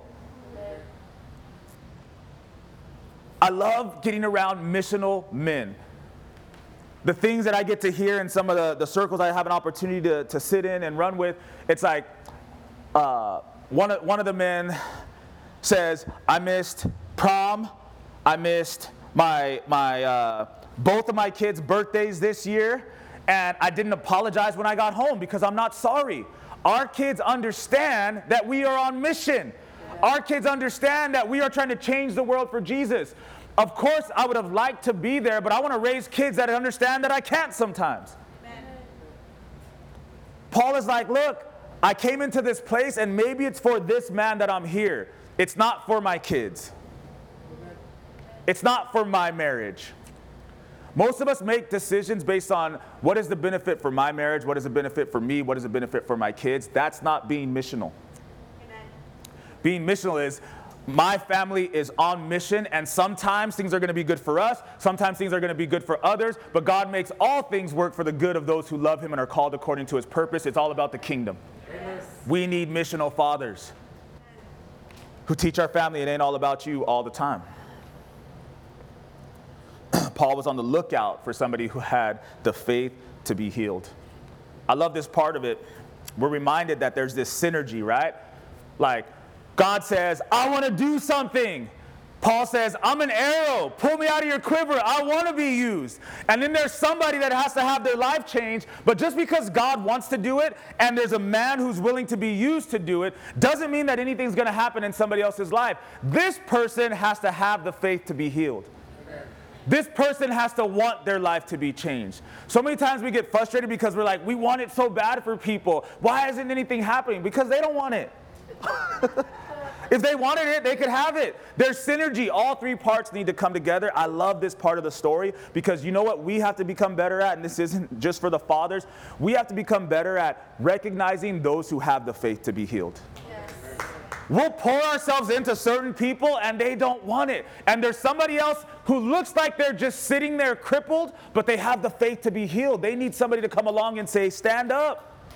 Speaker 2: I love getting around missional men. The things that I get to hear in some of the, the circles I have an opportunity to, to sit in and run with, it's like uh, one, of, one of the men says, I missed prom, I missed my, my, uh, both of my kids' birthdays this year, and I didn't apologize when I got home because I'm not sorry. Our kids understand that we are on mission. Our kids understand that we are trying to change the world for Jesus. Of course, I would have liked to be there, but I want to raise kids that understand that I can't sometimes. Amen. Paul is like, look, I came into this place, and maybe it's for this man that I'm here. It's not for my kids. It's not for my marriage. Most of us make decisions based on what is the benefit for my marriage, what is the benefit for me, what is the benefit for my kids. That's not being missional. Amen. Being missional is my family is on mission, and sometimes things are going to be good for us, sometimes things are going to be good for others, but God makes all things work for the good of those who love Him and are called according to His purpose. It's all about the kingdom. Yes. We need missional fathers who teach our family it ain't all about you all the time. Paul was on the lookout for somebody who had the faith to be healed. I love this part of it. We're reminded that there's this synergy, right? Like, God says, I want to do something. Paul says, I'm an arrow. Pull me out of your quiver. I want to be used. And then there's somebody that has to have their life changed. But just because God wants to do it and there's a man who's willing to be used to do it doesn't mean that anything's going to happen in somebody else's life. This person has to have the faith to be healed. This person has to want their life to be changed. So many times we get frustrated because we're like, we want it so bad for people. Why isn't anything happening? Because they don't want it. if they wanted it, they could have it. There's synergy. All three parts need to come together. I love this part of the story because you know what we have to become better at, and this isn't just for the fathers, we have to become better at recognizing those who have the faith to be healed. We'll pour ourselves into certain people and they don't want it. And there's somebody else who looks like they're just sitting there crippled, but they have the faith to be healed. They need somebody to come along and say, Stand up,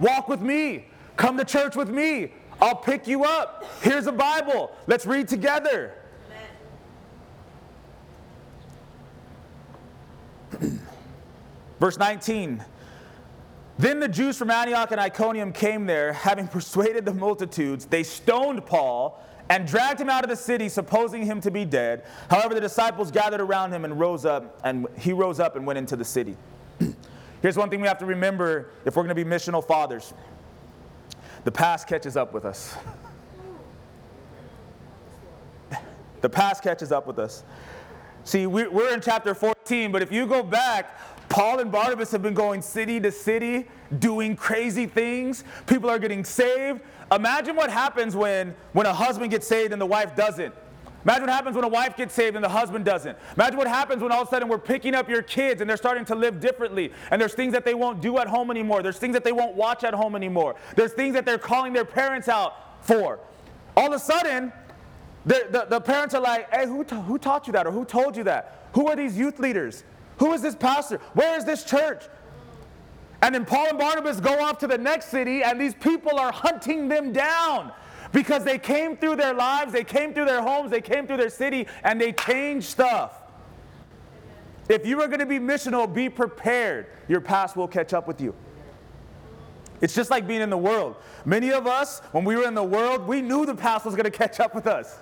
Speaker 2: walk with me, come to church with me. I'll pick you up. Here's a Bible. Let's read together. Verse 19 then the Jews from Antioch and Iconium came there, having persuaded the multitudes. They stoned Paul and dragged him out of the city, supposing him to be dead. However, the disciples gathered around him and rose up, and he rose up and went into the city. Here's one thing we have to remember if we're going to be missional fathers the past catches up with us. the past catches up with us. See, we're in chapter 14, but if you go back, Paul and Barnabas have been going city to city, doing crazy things. People are getting saved. Imagine what happens when, when a husband gets saved and the wife doesn't. Imagine what happens when a wife gets saved and the husband doesn't. Imagine what happens when all of a sudden we're picking up your kids and they're starting to live differently. And there's things that they won't do at home anymore. There's things that they won't watch at home anymore. There's things that they're calling their parents out for. All of a sudden, the, the, the parents are like, hey, who, who taught you that? Or who told you that? Who are these youth leaders? Who is this pastor? Where is this church? And then Paul and Barnabas go off to the next city, and these people are hunting them down because they came through their lives, they came through their homes, they came through their city, and they changed stuff. If you are going to be missional, be prepared. Your past will catch up with you. It's just like being in the world. Many of us, when we were in the world, we knew the past was going to catch up with us.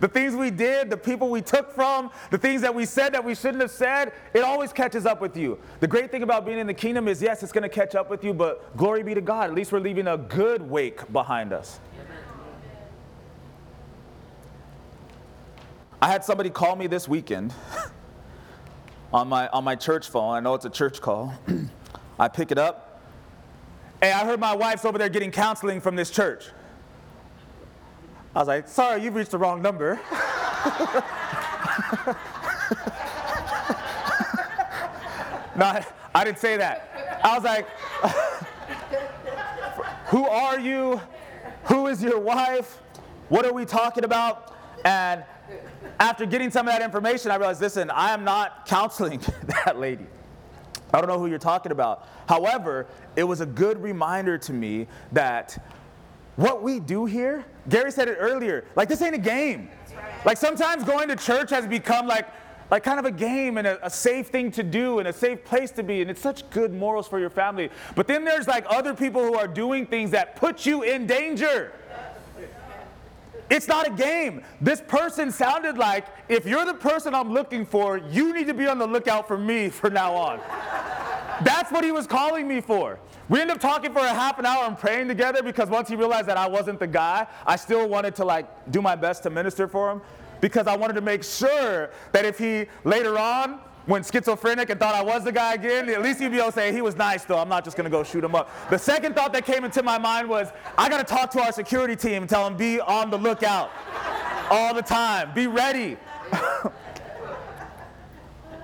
Speaker 2: The things we did, the people we took from, the things that we said that we shouldn't have said, it always catches up with you. The great thing about being in the kingdom is yes, it's going to catch up with you, but glory be to God. At least we're leaving a good wake behind us. I had somebody call me this weekend on my, on my church phone. I know it's a church call. I pick it up. Hey, I heard my wife's over there getting counseling from this church. I was like, sorry, you've reached the wrong number. no, I, I didn't say that. I was like, who are you? Who is your wife? What are we talking about? And after getting some of that information, I realized listen, I am not counseling that lady. I don't know who you're talking about. However, it was a good reminder to me that what we do here, Gary said it earlier, like this ain't a game. Like sometimes going to church has become like like kind of a game and a, a, safe thing to do and a safe place to be and it's such good morals for your family but then there's like other people who are doing things that put you in danger it's not a game. This person sounded like if you're the person I'm looking for, you need to be on the lookout for me from now on. That's what he was calling me for. We ended up talking for a half an hour and praying together because once he realized that I wasn't the guy, I still wanted to like do my best to minister for him because I wanted to make sure that if he later on went schizophrenic and thought I was the guy again, at least you'd be able to say, he was nice though, I'm not just gonna go shoot him up. The second thought that came into my mind was, I gotta talk to our security team and tell them, be on the lookout all the time, be ready.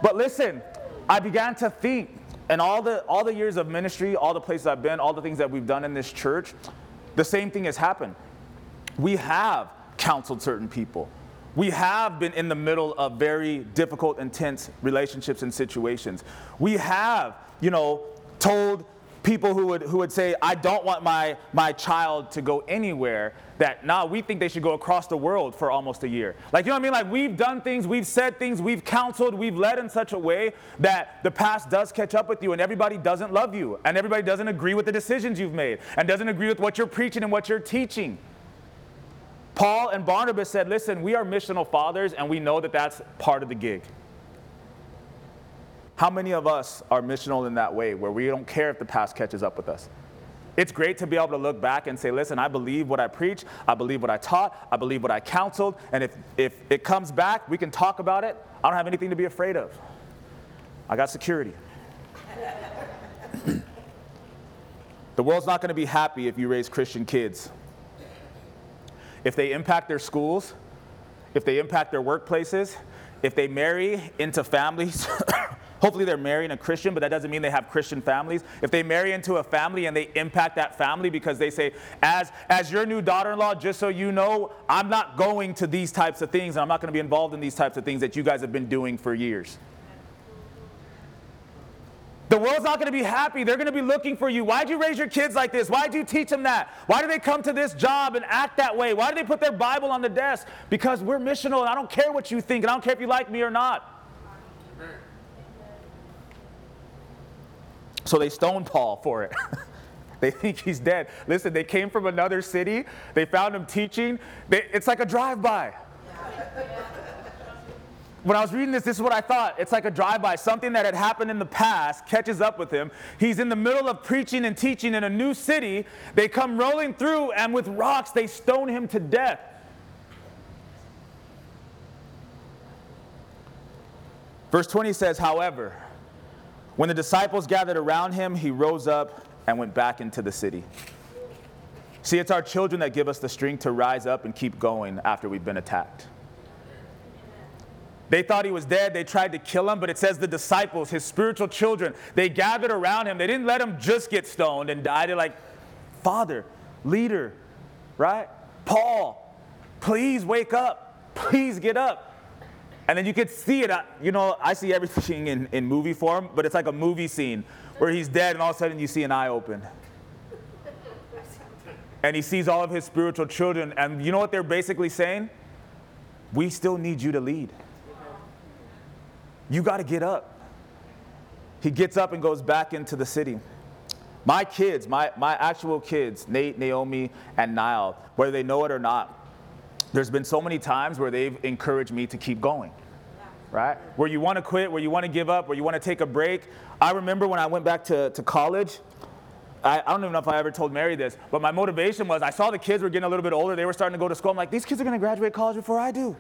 Speaker 2: but listen, I began to think, and all the, all the years of ministry, all the places I've been, all the things that we've done in this church, the same thing has happened. We have counseled certain people we have been in the middle of very difficult, intense relationships and situations. We have, you know, told people who would, who would say, I don't want my, my child to go anywhere, that now nah, we think they should go across the world for almost a year. Like, you know what I mean? Like, we've done things, we've said things, we've counseled, we've led in such a way that the past does catch up with you, and everybody doesn't love you, and everybody doesn't agree with the decisions you've made, and doesn't agree with what you're preaching and what you're teaching. Paul and Barnabas said, Listen, we are missional fathers, and we know that that's part of the gig. How many of us are missional in that way, where we don't care if the past catches up with us? It's great to be able to look back and say, listen, I believe what I preach, I believe what I taught, I believe what I counseled, and if, if it comes back, we can talk about it. I don't have anything to be afraid of. I got security. the world's not going to be happy if you raise Christian kids if they impact their schools, if they impact their workplaces, if they marry into families, hopefully they're marrying a Christian, but that doesn't mean they have Christian families. If they marry into a family and they impact that family because they say, as, as your new daughter in law, just so you know, I'm not going to these types of things and I'm not going to be involved in these types of things that you guys have been doing for years. The world's not going to be happy. They're going to be looking for you. Why'd you raise your kids like this? Why'd you teach them that? Why do they come to this job and act that way? Why do they put their Bible on the desk? Because we're missional and I don't care what you think and I don't care if you like me or not. So they stoned Paul for it. They think he's dead. Listen, they came from another city. They found him teaching. They, it's like a drive-by. When I was reading this, this is what I thought. It's like a drive-by. Something that had happened in the past catches up with him. He's in the middle of preaching and teaching in a new city. They come rolling through, and with rocks, they stone him to death. Verse 20 says, However, when the disciples gathered around him, he rose up and went back into the city. See, it's our children that give us the strength to rise up and keep going after we've been attacked. They thought he was dead. They tried to kill him, but it says the disciples, his spiritual children, they gathered around him. They didn't let him just get stoned and die. They're like, Father, leader, right? Paul, please wake up. Please get up. And then you could see it. You know, I see everything in, in movie form, but it's like a movie scene where he's dead and all of a sudden you see an eye open. And he sees all of his spiritual children. And you know what they're basically saying? We still need you to lead. You got to get up. He gets up and goes back into the city. My kids, my, my actual kids, Nate, Naomi, and Niall, whether they know it or not, there's been so many times where they've encouraged me to keep going right? Where you want to quit, where you want to give up, where you want to take a break. I remember when I went back to, to college, I, I, don't even know if I ever told Mary this, but my motivation was I saw the kids were getting a little bit older. They were starting to go to school. I'm like, these kids are going to graduate college before I do.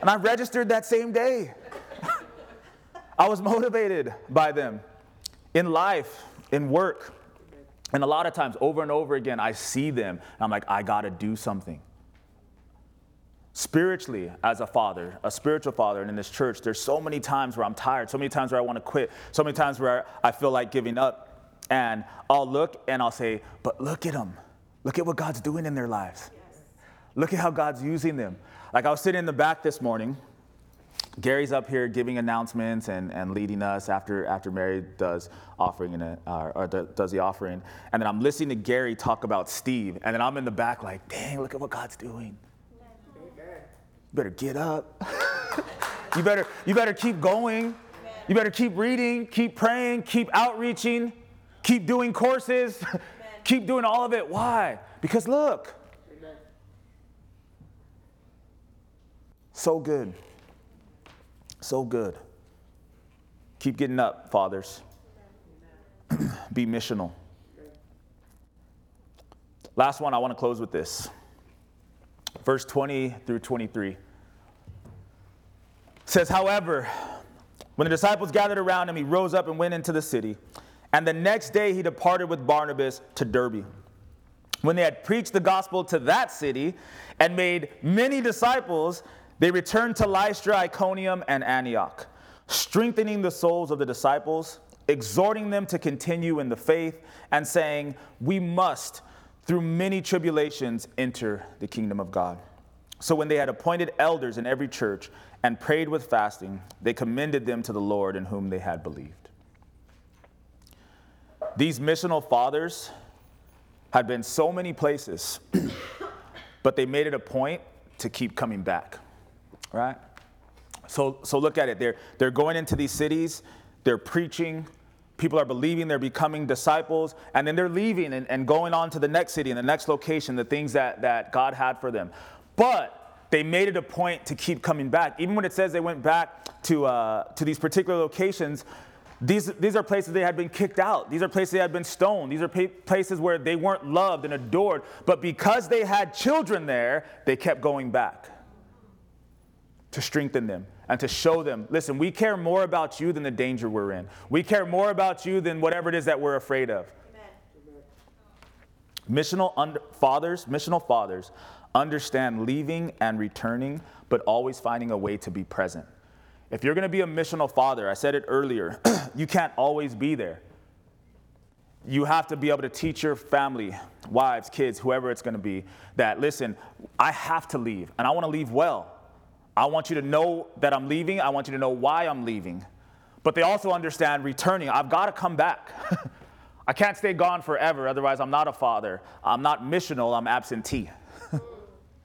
Speaker 2: And I registered that same day. I was motivated by them in life, in work. And a lot of times, over and over again, I see them and I'm like, I got to do something spiritually as a father, a spiritual father, and in this church, there's so many times where I'm tired, so many times where I want to quit, so many times where I feel like giving up. And I'll look and I'll say, but look at them. Look at what God's doing in their lives. Yes. Look at how God's using them. Like I was sitting in the back this morning. Gary's up here giving announcements and, and leading us after, after Mary does offering in it, uh, or does the offering. And then I'm listening to Gary talk about Steve. And then I'm in the back like, dang, look at what God's doing You better get up. you, better, you better keep going. You better keep reading, keep praying, keep outreaching, keep doing courses, keep doing all of it. Why? Because look, so good. So good. Keep getting up, fathers. Be missional. Last one, I want to close with this. Verse 20 through 23 says, However, when the disciples gathered around him, he rose up and went into the city. And the next day he departed with Barnabas to Derbe. When they had preached the gospel to that city and made many disciples, they returned to Lystra, Iconium, and Antioch, strengthening the souls of the disciples, exhorting them to continue in the faith, and saying, We must, through many tribulations, enter the kingdom of God. So when they had appointed elders in every church, and prayed with fasting, they commended them to the Lord in whom they had believed. These missional fathers had been so many places, but they made it a point to keep coming back, right? So, so look at it. They're, they're going into these cities, they're preaching, people are believing, they're becoming disciples, and then they're leaving and, and going on to the next city and the next location, the things that, that God had for them. But they made it a point to keep coming back. Even when it says they went back to, uh, to these particular locations, these, these are places they had been kicked out. These are places they had been stoned. These are places where they weren't loved and adored. But because they had children there, they kept going back to strengthen them and to show them listen, we care more about you than the danger we're in. We care more about you than whatever it is that we're afraid of. Amen. Missional under, fathers, missional fathers understand leaving and returning, but always finding a way to be present. If you're going to be a missional father, I said it earlier, you can't always be there. You have to be able to teach your family, wives, kids, whoever it's going to be, that listen, I have to leave, and I want to leave well. I want you to know that I'm leaving. I want you to know why I'm leaving. But they also understand returning. I've got to come back. I can't stay gone forever, otherwise, I'm not a father. I'm not missional, I'm absentee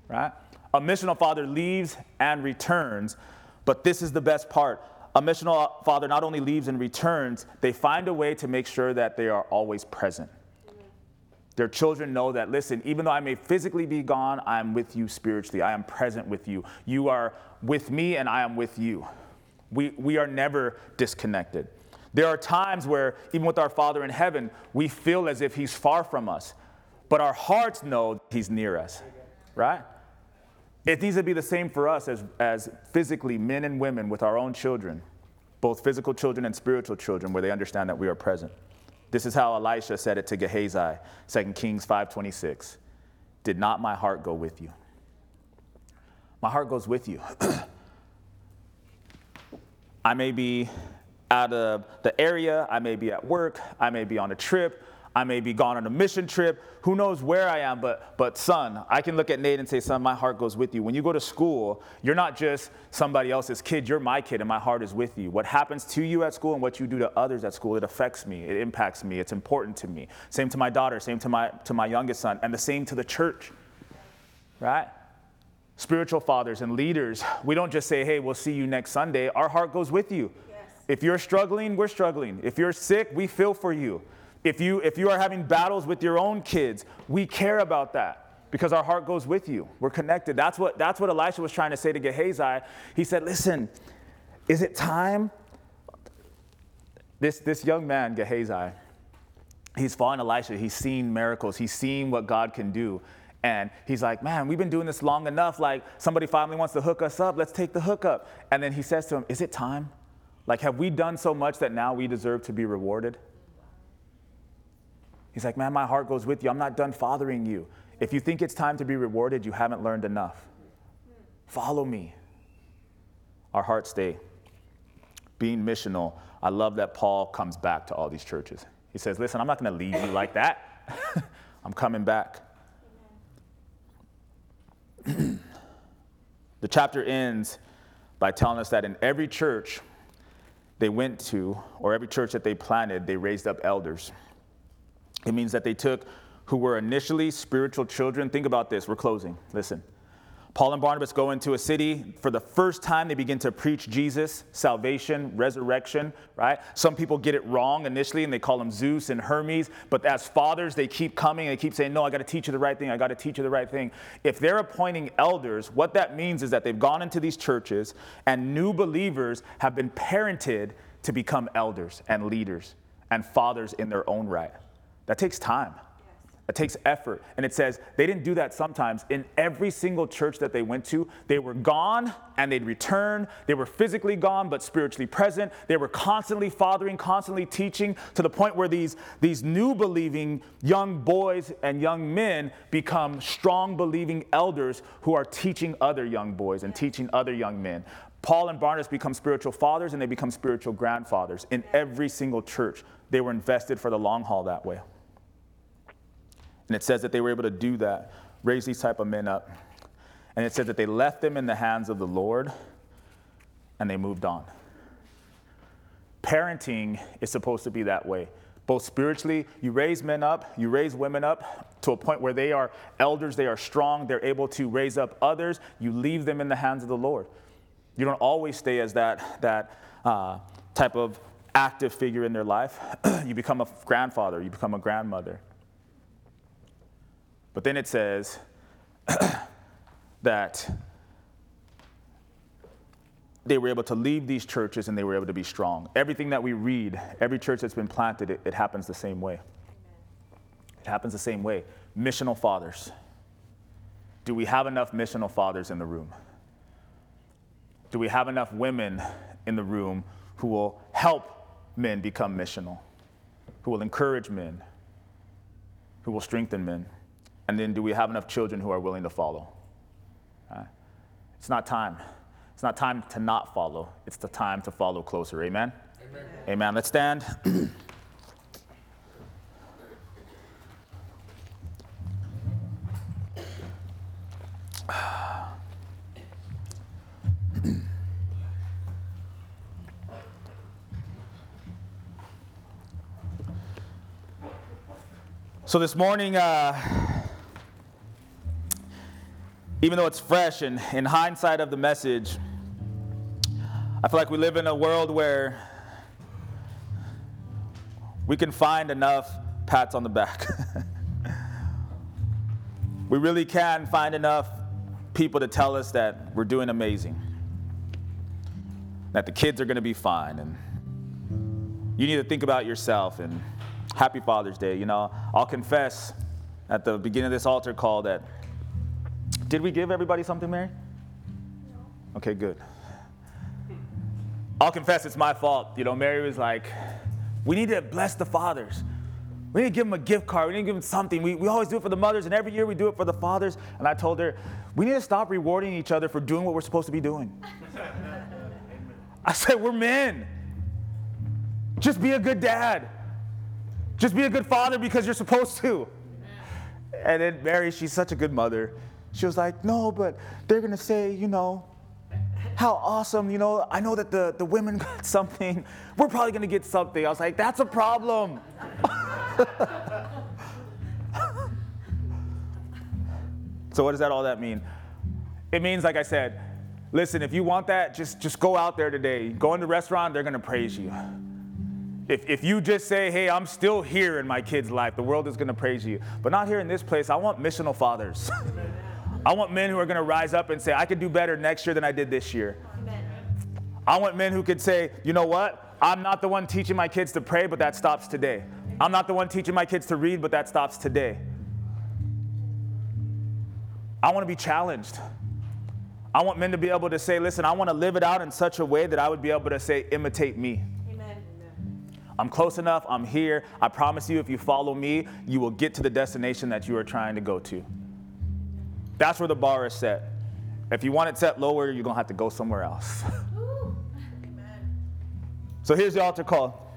Speaker 2: right? A missional father leaves and returns, but this is the best part. a missional father not only leaves and returns, they find a way to make sure that they are always present. Their children know that, listen, even though I may physically be gone, I am with you spiritually. I am present with you. You are with me, and I am with you. We, we are never disconnected. There are times where, even with our Father in heaven, we feel as if He's far from us, but our hearts know He's near us, right? It needs to be the same for us as, as physically men and women with our own children, both physical children and spiritual children, where they understand that we are present. This is how Elisha said it to Gehazi, 2 Kings 5:26. Did not my heart go with you? My heart goes with you. I may be out of the area, I may be at work, I may be on a trip, I may be gone on a mission trip. Who knows where I am? But, but son, I can look at Nate and say, son, my heart goes with you. When you go to school, you're not just somebody else's kid, you're my kid, and my heart is with you. What happens to you at school and what you do to others at school, it affects me, it impacts me, it's important to me. Same to my daughter, same to my, to my youngest son, and the same to the church, right? Spiritual fathers and leaders, we don't just say, hey, we'll see you next Sunday. Our heart goes with you. Yes. If you're struggling, we're struggling. If you're sick, we feel for you. If you, if you are having battles with your own kids, we care about that because our heart goes with you. We're connected. That's what, that's what Elisha was trying to say to Gehazi. He said, Listen, is it time? This, this young man, Gehazi, he's following Elisha. He's seen miracles, he's seen what God can do. And he's like, Man, we've been doing this long enough. Like, somebody finally wants to hook us up. Let's take the hookup. And then he says to him, Is it time? Like, have we done so much that now we deserve to be rewarded? He's like, Man, my heart goes with you. I'm not done fathering you. If you think it's time to be rewarded, you haven't learned enough. Follow me. Our hearts stay. Being missional, I love that Paul comes back to all these churches. He says, Listen, I'm not going to leave you like that. I'm coming back. the chapter ends by telling us that in every church they went to, or every church that they planted, they raised up elders. It means that they took who were initially spiritual children. Think about this. We're closing. Listen. Paul and Barnabas go into a city. For the first time, they begin to preach Jesus, salvation, resurrection, right? Some people get it wrong initially and they call them Zeus and Hermes. But as fathers, they keep coming and they keep saying, No, I got to teach you the right thing. I got to teach you the right thing. If they're appointing elders, what that means is that they've gone into these churches and new believers have been parented to become elders and leaders and fathers in their own right. That takes time. It takes effort. And it says they didn't do that sometimes. In every single church that they went to, they were gone and they'd return. They were physically gone but spiritually present. They were constantly fathering, constantly teaching to the point where these, these new believing young boys and young men become strong believing elders who are teaching other young boys and teaching other young men. Paul and Barnabas become spiritual fathers and they become spiritual grandfathers in every single church. They were invested for the long haul that way. And it says that they were able to do that, raise these type of men up. And it says that they left them in the hands of the Lord and they moved on. Parenting is supposed to be that way. Both spiritually, you raise men up, you raise women up to a point where they are elders, they are strong, they're able to raise up others. You leave them in the hands of the Lord. You don't always stay as that, that uh, type of active figure in their life. you become a grandfather, you become a grandmother. But then it says that they were able to leave these churches and they were able to be strong. Everything that we read, every church that's been planted, it, it happens the same way. It happens the same way. Missional fathers. Do we have enough missional fathers in the room? Do we have enough women in the room who will help men become missional, who will encourage men, who will strengthen men? And then do we have enough children who are willing to follow? Uh, it's not time. It's not time to not follow. It's the time to follow closer. Amen? Amen. Amen. Let's stand. so this morning, uh, even though it's fresh and in hindsight of the message, I feel like we live in a world where we can find enough pats on the back. we really can find enough people to tell us that we're doing amazing, that the kids are going to be fine, and you need to think about yourself. And happy Father's Day. You know, I'll confess at the beginning of this altar call that did we give everybody something, Mary? No. Okay, good. I'll confess it's my fault. You know, Mary was like, we need to bless the fathers. We need to give them a gift card. We need to give them something. We, we always do it for the mothers, and every year we do it for the fathers. And I told her, we need to stop rewarding each other for doing what we're supposed to be doing. I said, we're men. Just be a good dad. Just be a good father because you're supposed to. And then Mary, she's such a good mother. She was like, no, but they're to say, you know, how awesome, you know, I know that the, the women got something. We're probably to get something. I was like, that's a problem. so what does that all that mean? It means, like I said, listen, if you want that, just, just go out there today. Go in the restaurant, they're to praise you. If, if you just say, hey, I'm still here in my kid's life, the world is to praise you. But not here in this place. I want missional fathers. I want men who are going to rise up and say, I could do better next year than I did this year. Amen. I want men who could say, you know what? I'm not the one teaching my kids to pray, but that stops today. I'm not the one teaching my kids to read, but that stops today. I want to be challenged. I want men to be able to say, listen, I want to live it out in such a way that I would be able to say, imitate me. Amen. I'm close enough. I'm here. I promise you, if you follow me, you will get to the destination that you are trying to go to. That's where the bar is set. If you want it set lower, you're going to have to go somewhere else. so here's the altar call.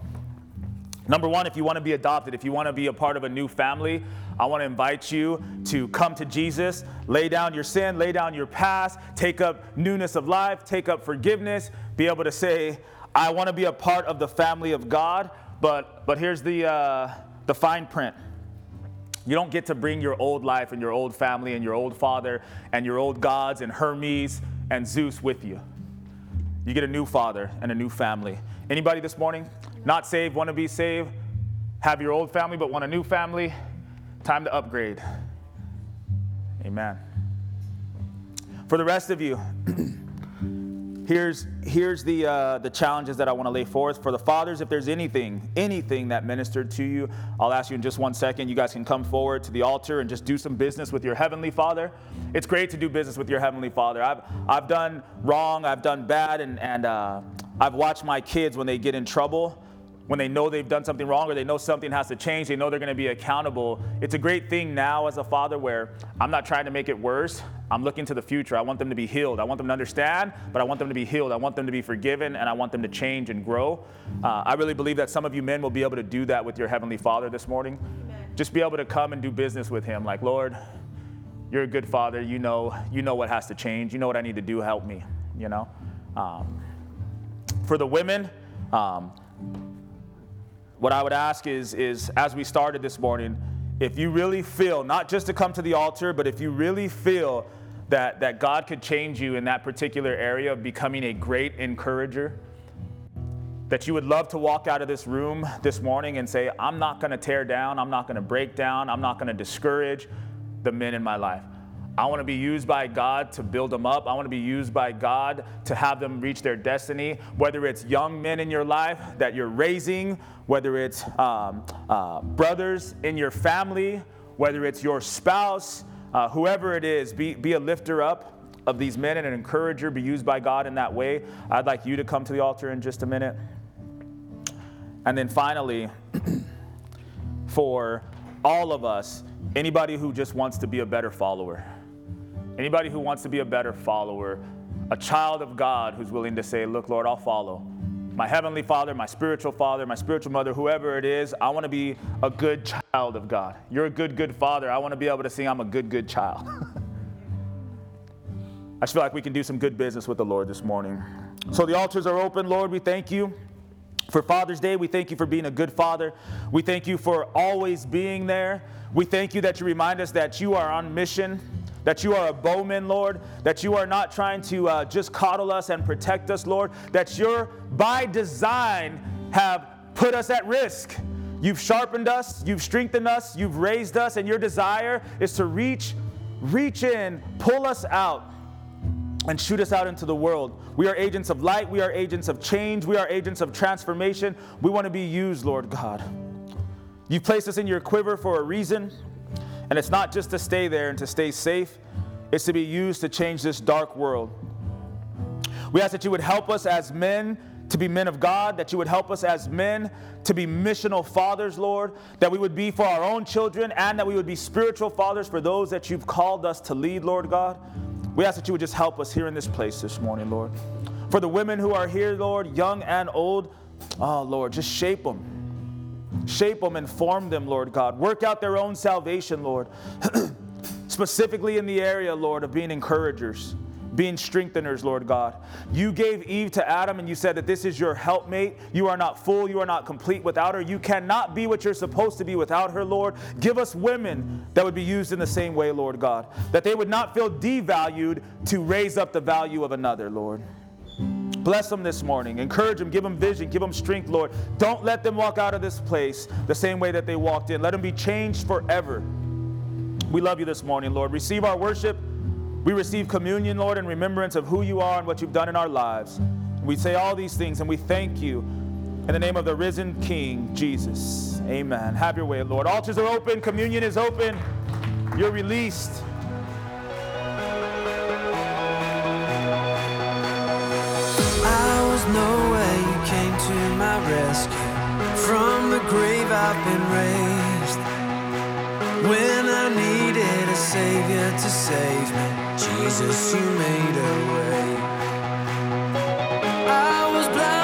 Speaker 2: Number one, if you want to be adopted, if you want to be a part of a new family, I want to invite you to come to Jesus, lay down your sin, lay down your past, take up newness of life, take up forgiveness, be able to say, I want to be a part of the family of God. But, but here's the, uh, the fine print you don't get to bring your old life and your old family and your old father and your old gods and Hermes and Zeus with you. You get a new father and a new family. Anybody this morning not saved, want to be saved, have your old family but want a new family? Time to upgrade. Amen. For the rest of you, here's, here's the, uh, the challenges that I want to lay forth. For the fathers, if there's anything, anything that ministered to you, I'll ask you in just one second. You guys can come forward to the altar and just do some business with your Heavenly Father. It's great to do business with your Heavenly Father. I've, I've done wrong, I've done bad, and, and uh, I've watched my kids when they get in trouble when they know they've done something wrong or they know something has to change, they know they're going to be accountable. It's a great thing now as a father where I'm not trying to make it worse. I'm looking to the future. I want them to be healed. I want them to understand, but I want them to be healed. I want them to be forgiven, and I want them to change and grow. Uh, I really believe that some of you men will be able to do that with your Heavenly Father this morning. Amen. Just be able to come and do business with Him. Like, Lord, you're a good Father. You know, you know what has to change. You know what I need to do. Help me. You know. Um, for the women, um, what I would ask is, is as we started this morning, if you really feel, not just to come to the altar, but if you really feel that, that God could change you in that particular area of becoming a great encourager, that you would love to walk out of this room this morning and say, I'm not going to tear down, I'm not going to break down, I'm not going to discourage the men in my life. I want to be used by God to build them up. I want to be used by God to have them reach their destiny. Whether it's young men in your life that you're raising, whether it's um, uh, brothers in your family, whether it's your spouse, uh, whoever it is, be, be a lifter up of these men and an encourager, be used by God in that way. I'd like you to come to the altar in just a minute. And then finally, for all of us, anybody who just wants to be a better follower Anybody who wants to be a better follower, a child of God who's willing to say, Look, Lord, I'll follow. My heavenly father, my spiritual father, my spiritual mother, whoever it is, I want to be a good child of God. You're a good, good father. I want to be able to sing, I'm a good, good child. I just feel like we can do some good business with the Lord this morning. So the altars are open. Lord, we thank you. For Father's Day, we thank you for being a good father. We thank you for always being there. We thank you that you remind us that you are on mission that you are a bowman, Lord, that you are not trying to uh, just coddle us and protect us, Lord, that you're by design have put us at risk. You've sharpened us, you've strengthened us, you've raised us, and your desire is to reach, reach in, pull us out, and shoot us out into the world. We are agents of light, we are agents of change, we are agents of transformation. We want to be used, Lord God. You've placed us in your quiver for a reason, and it's not just to stay there and to stay safe, it's to be used to change this dark world. We ask that you would help us as men to be men of God, that you would help us as men to be missional fathers, Lord, that we would be for our own children, and that we would be spiritual fathers for those that you've called us to lead, Lord God. We ask that you would just help us here in this place this morning, Lord. For the women who are here, Lord, young and old, oh, Lord, just shape them. Shape them and form them, Lord God. Work out their own salvation, Lord. Specifically in the area, Lord, of being encouragers, being strengtheners, Lord God. You gave Eve to Adam and you said that this is your helpmate. You are not full, you are not complete without her. You cannot be what you're supposed to be without her, Lord. Give us women that would be used in the same way, Lord God, that they would not feel devalued to raise up the value of another, Lord. Bless them this morning. Encourage them. Give them vision. Give them strength, Lord. Don't let them walk out of this place the same way that they walked in. Let them be changed forever. We love you this morning, Lord. Receive our worship. We receive communion, Lord, in remembrance of who you are and what you've done in our lives. We say all these things and we thank you in the name of the risen King, Jesus. Amen. Have your way, Lord. Altars are open, communion is open. You're released.
Speaker 1: I was nowhere, you came to my rescue. From the grave I've been raised. When I needed a savior to save me, Jesus, you made a way. I was blind,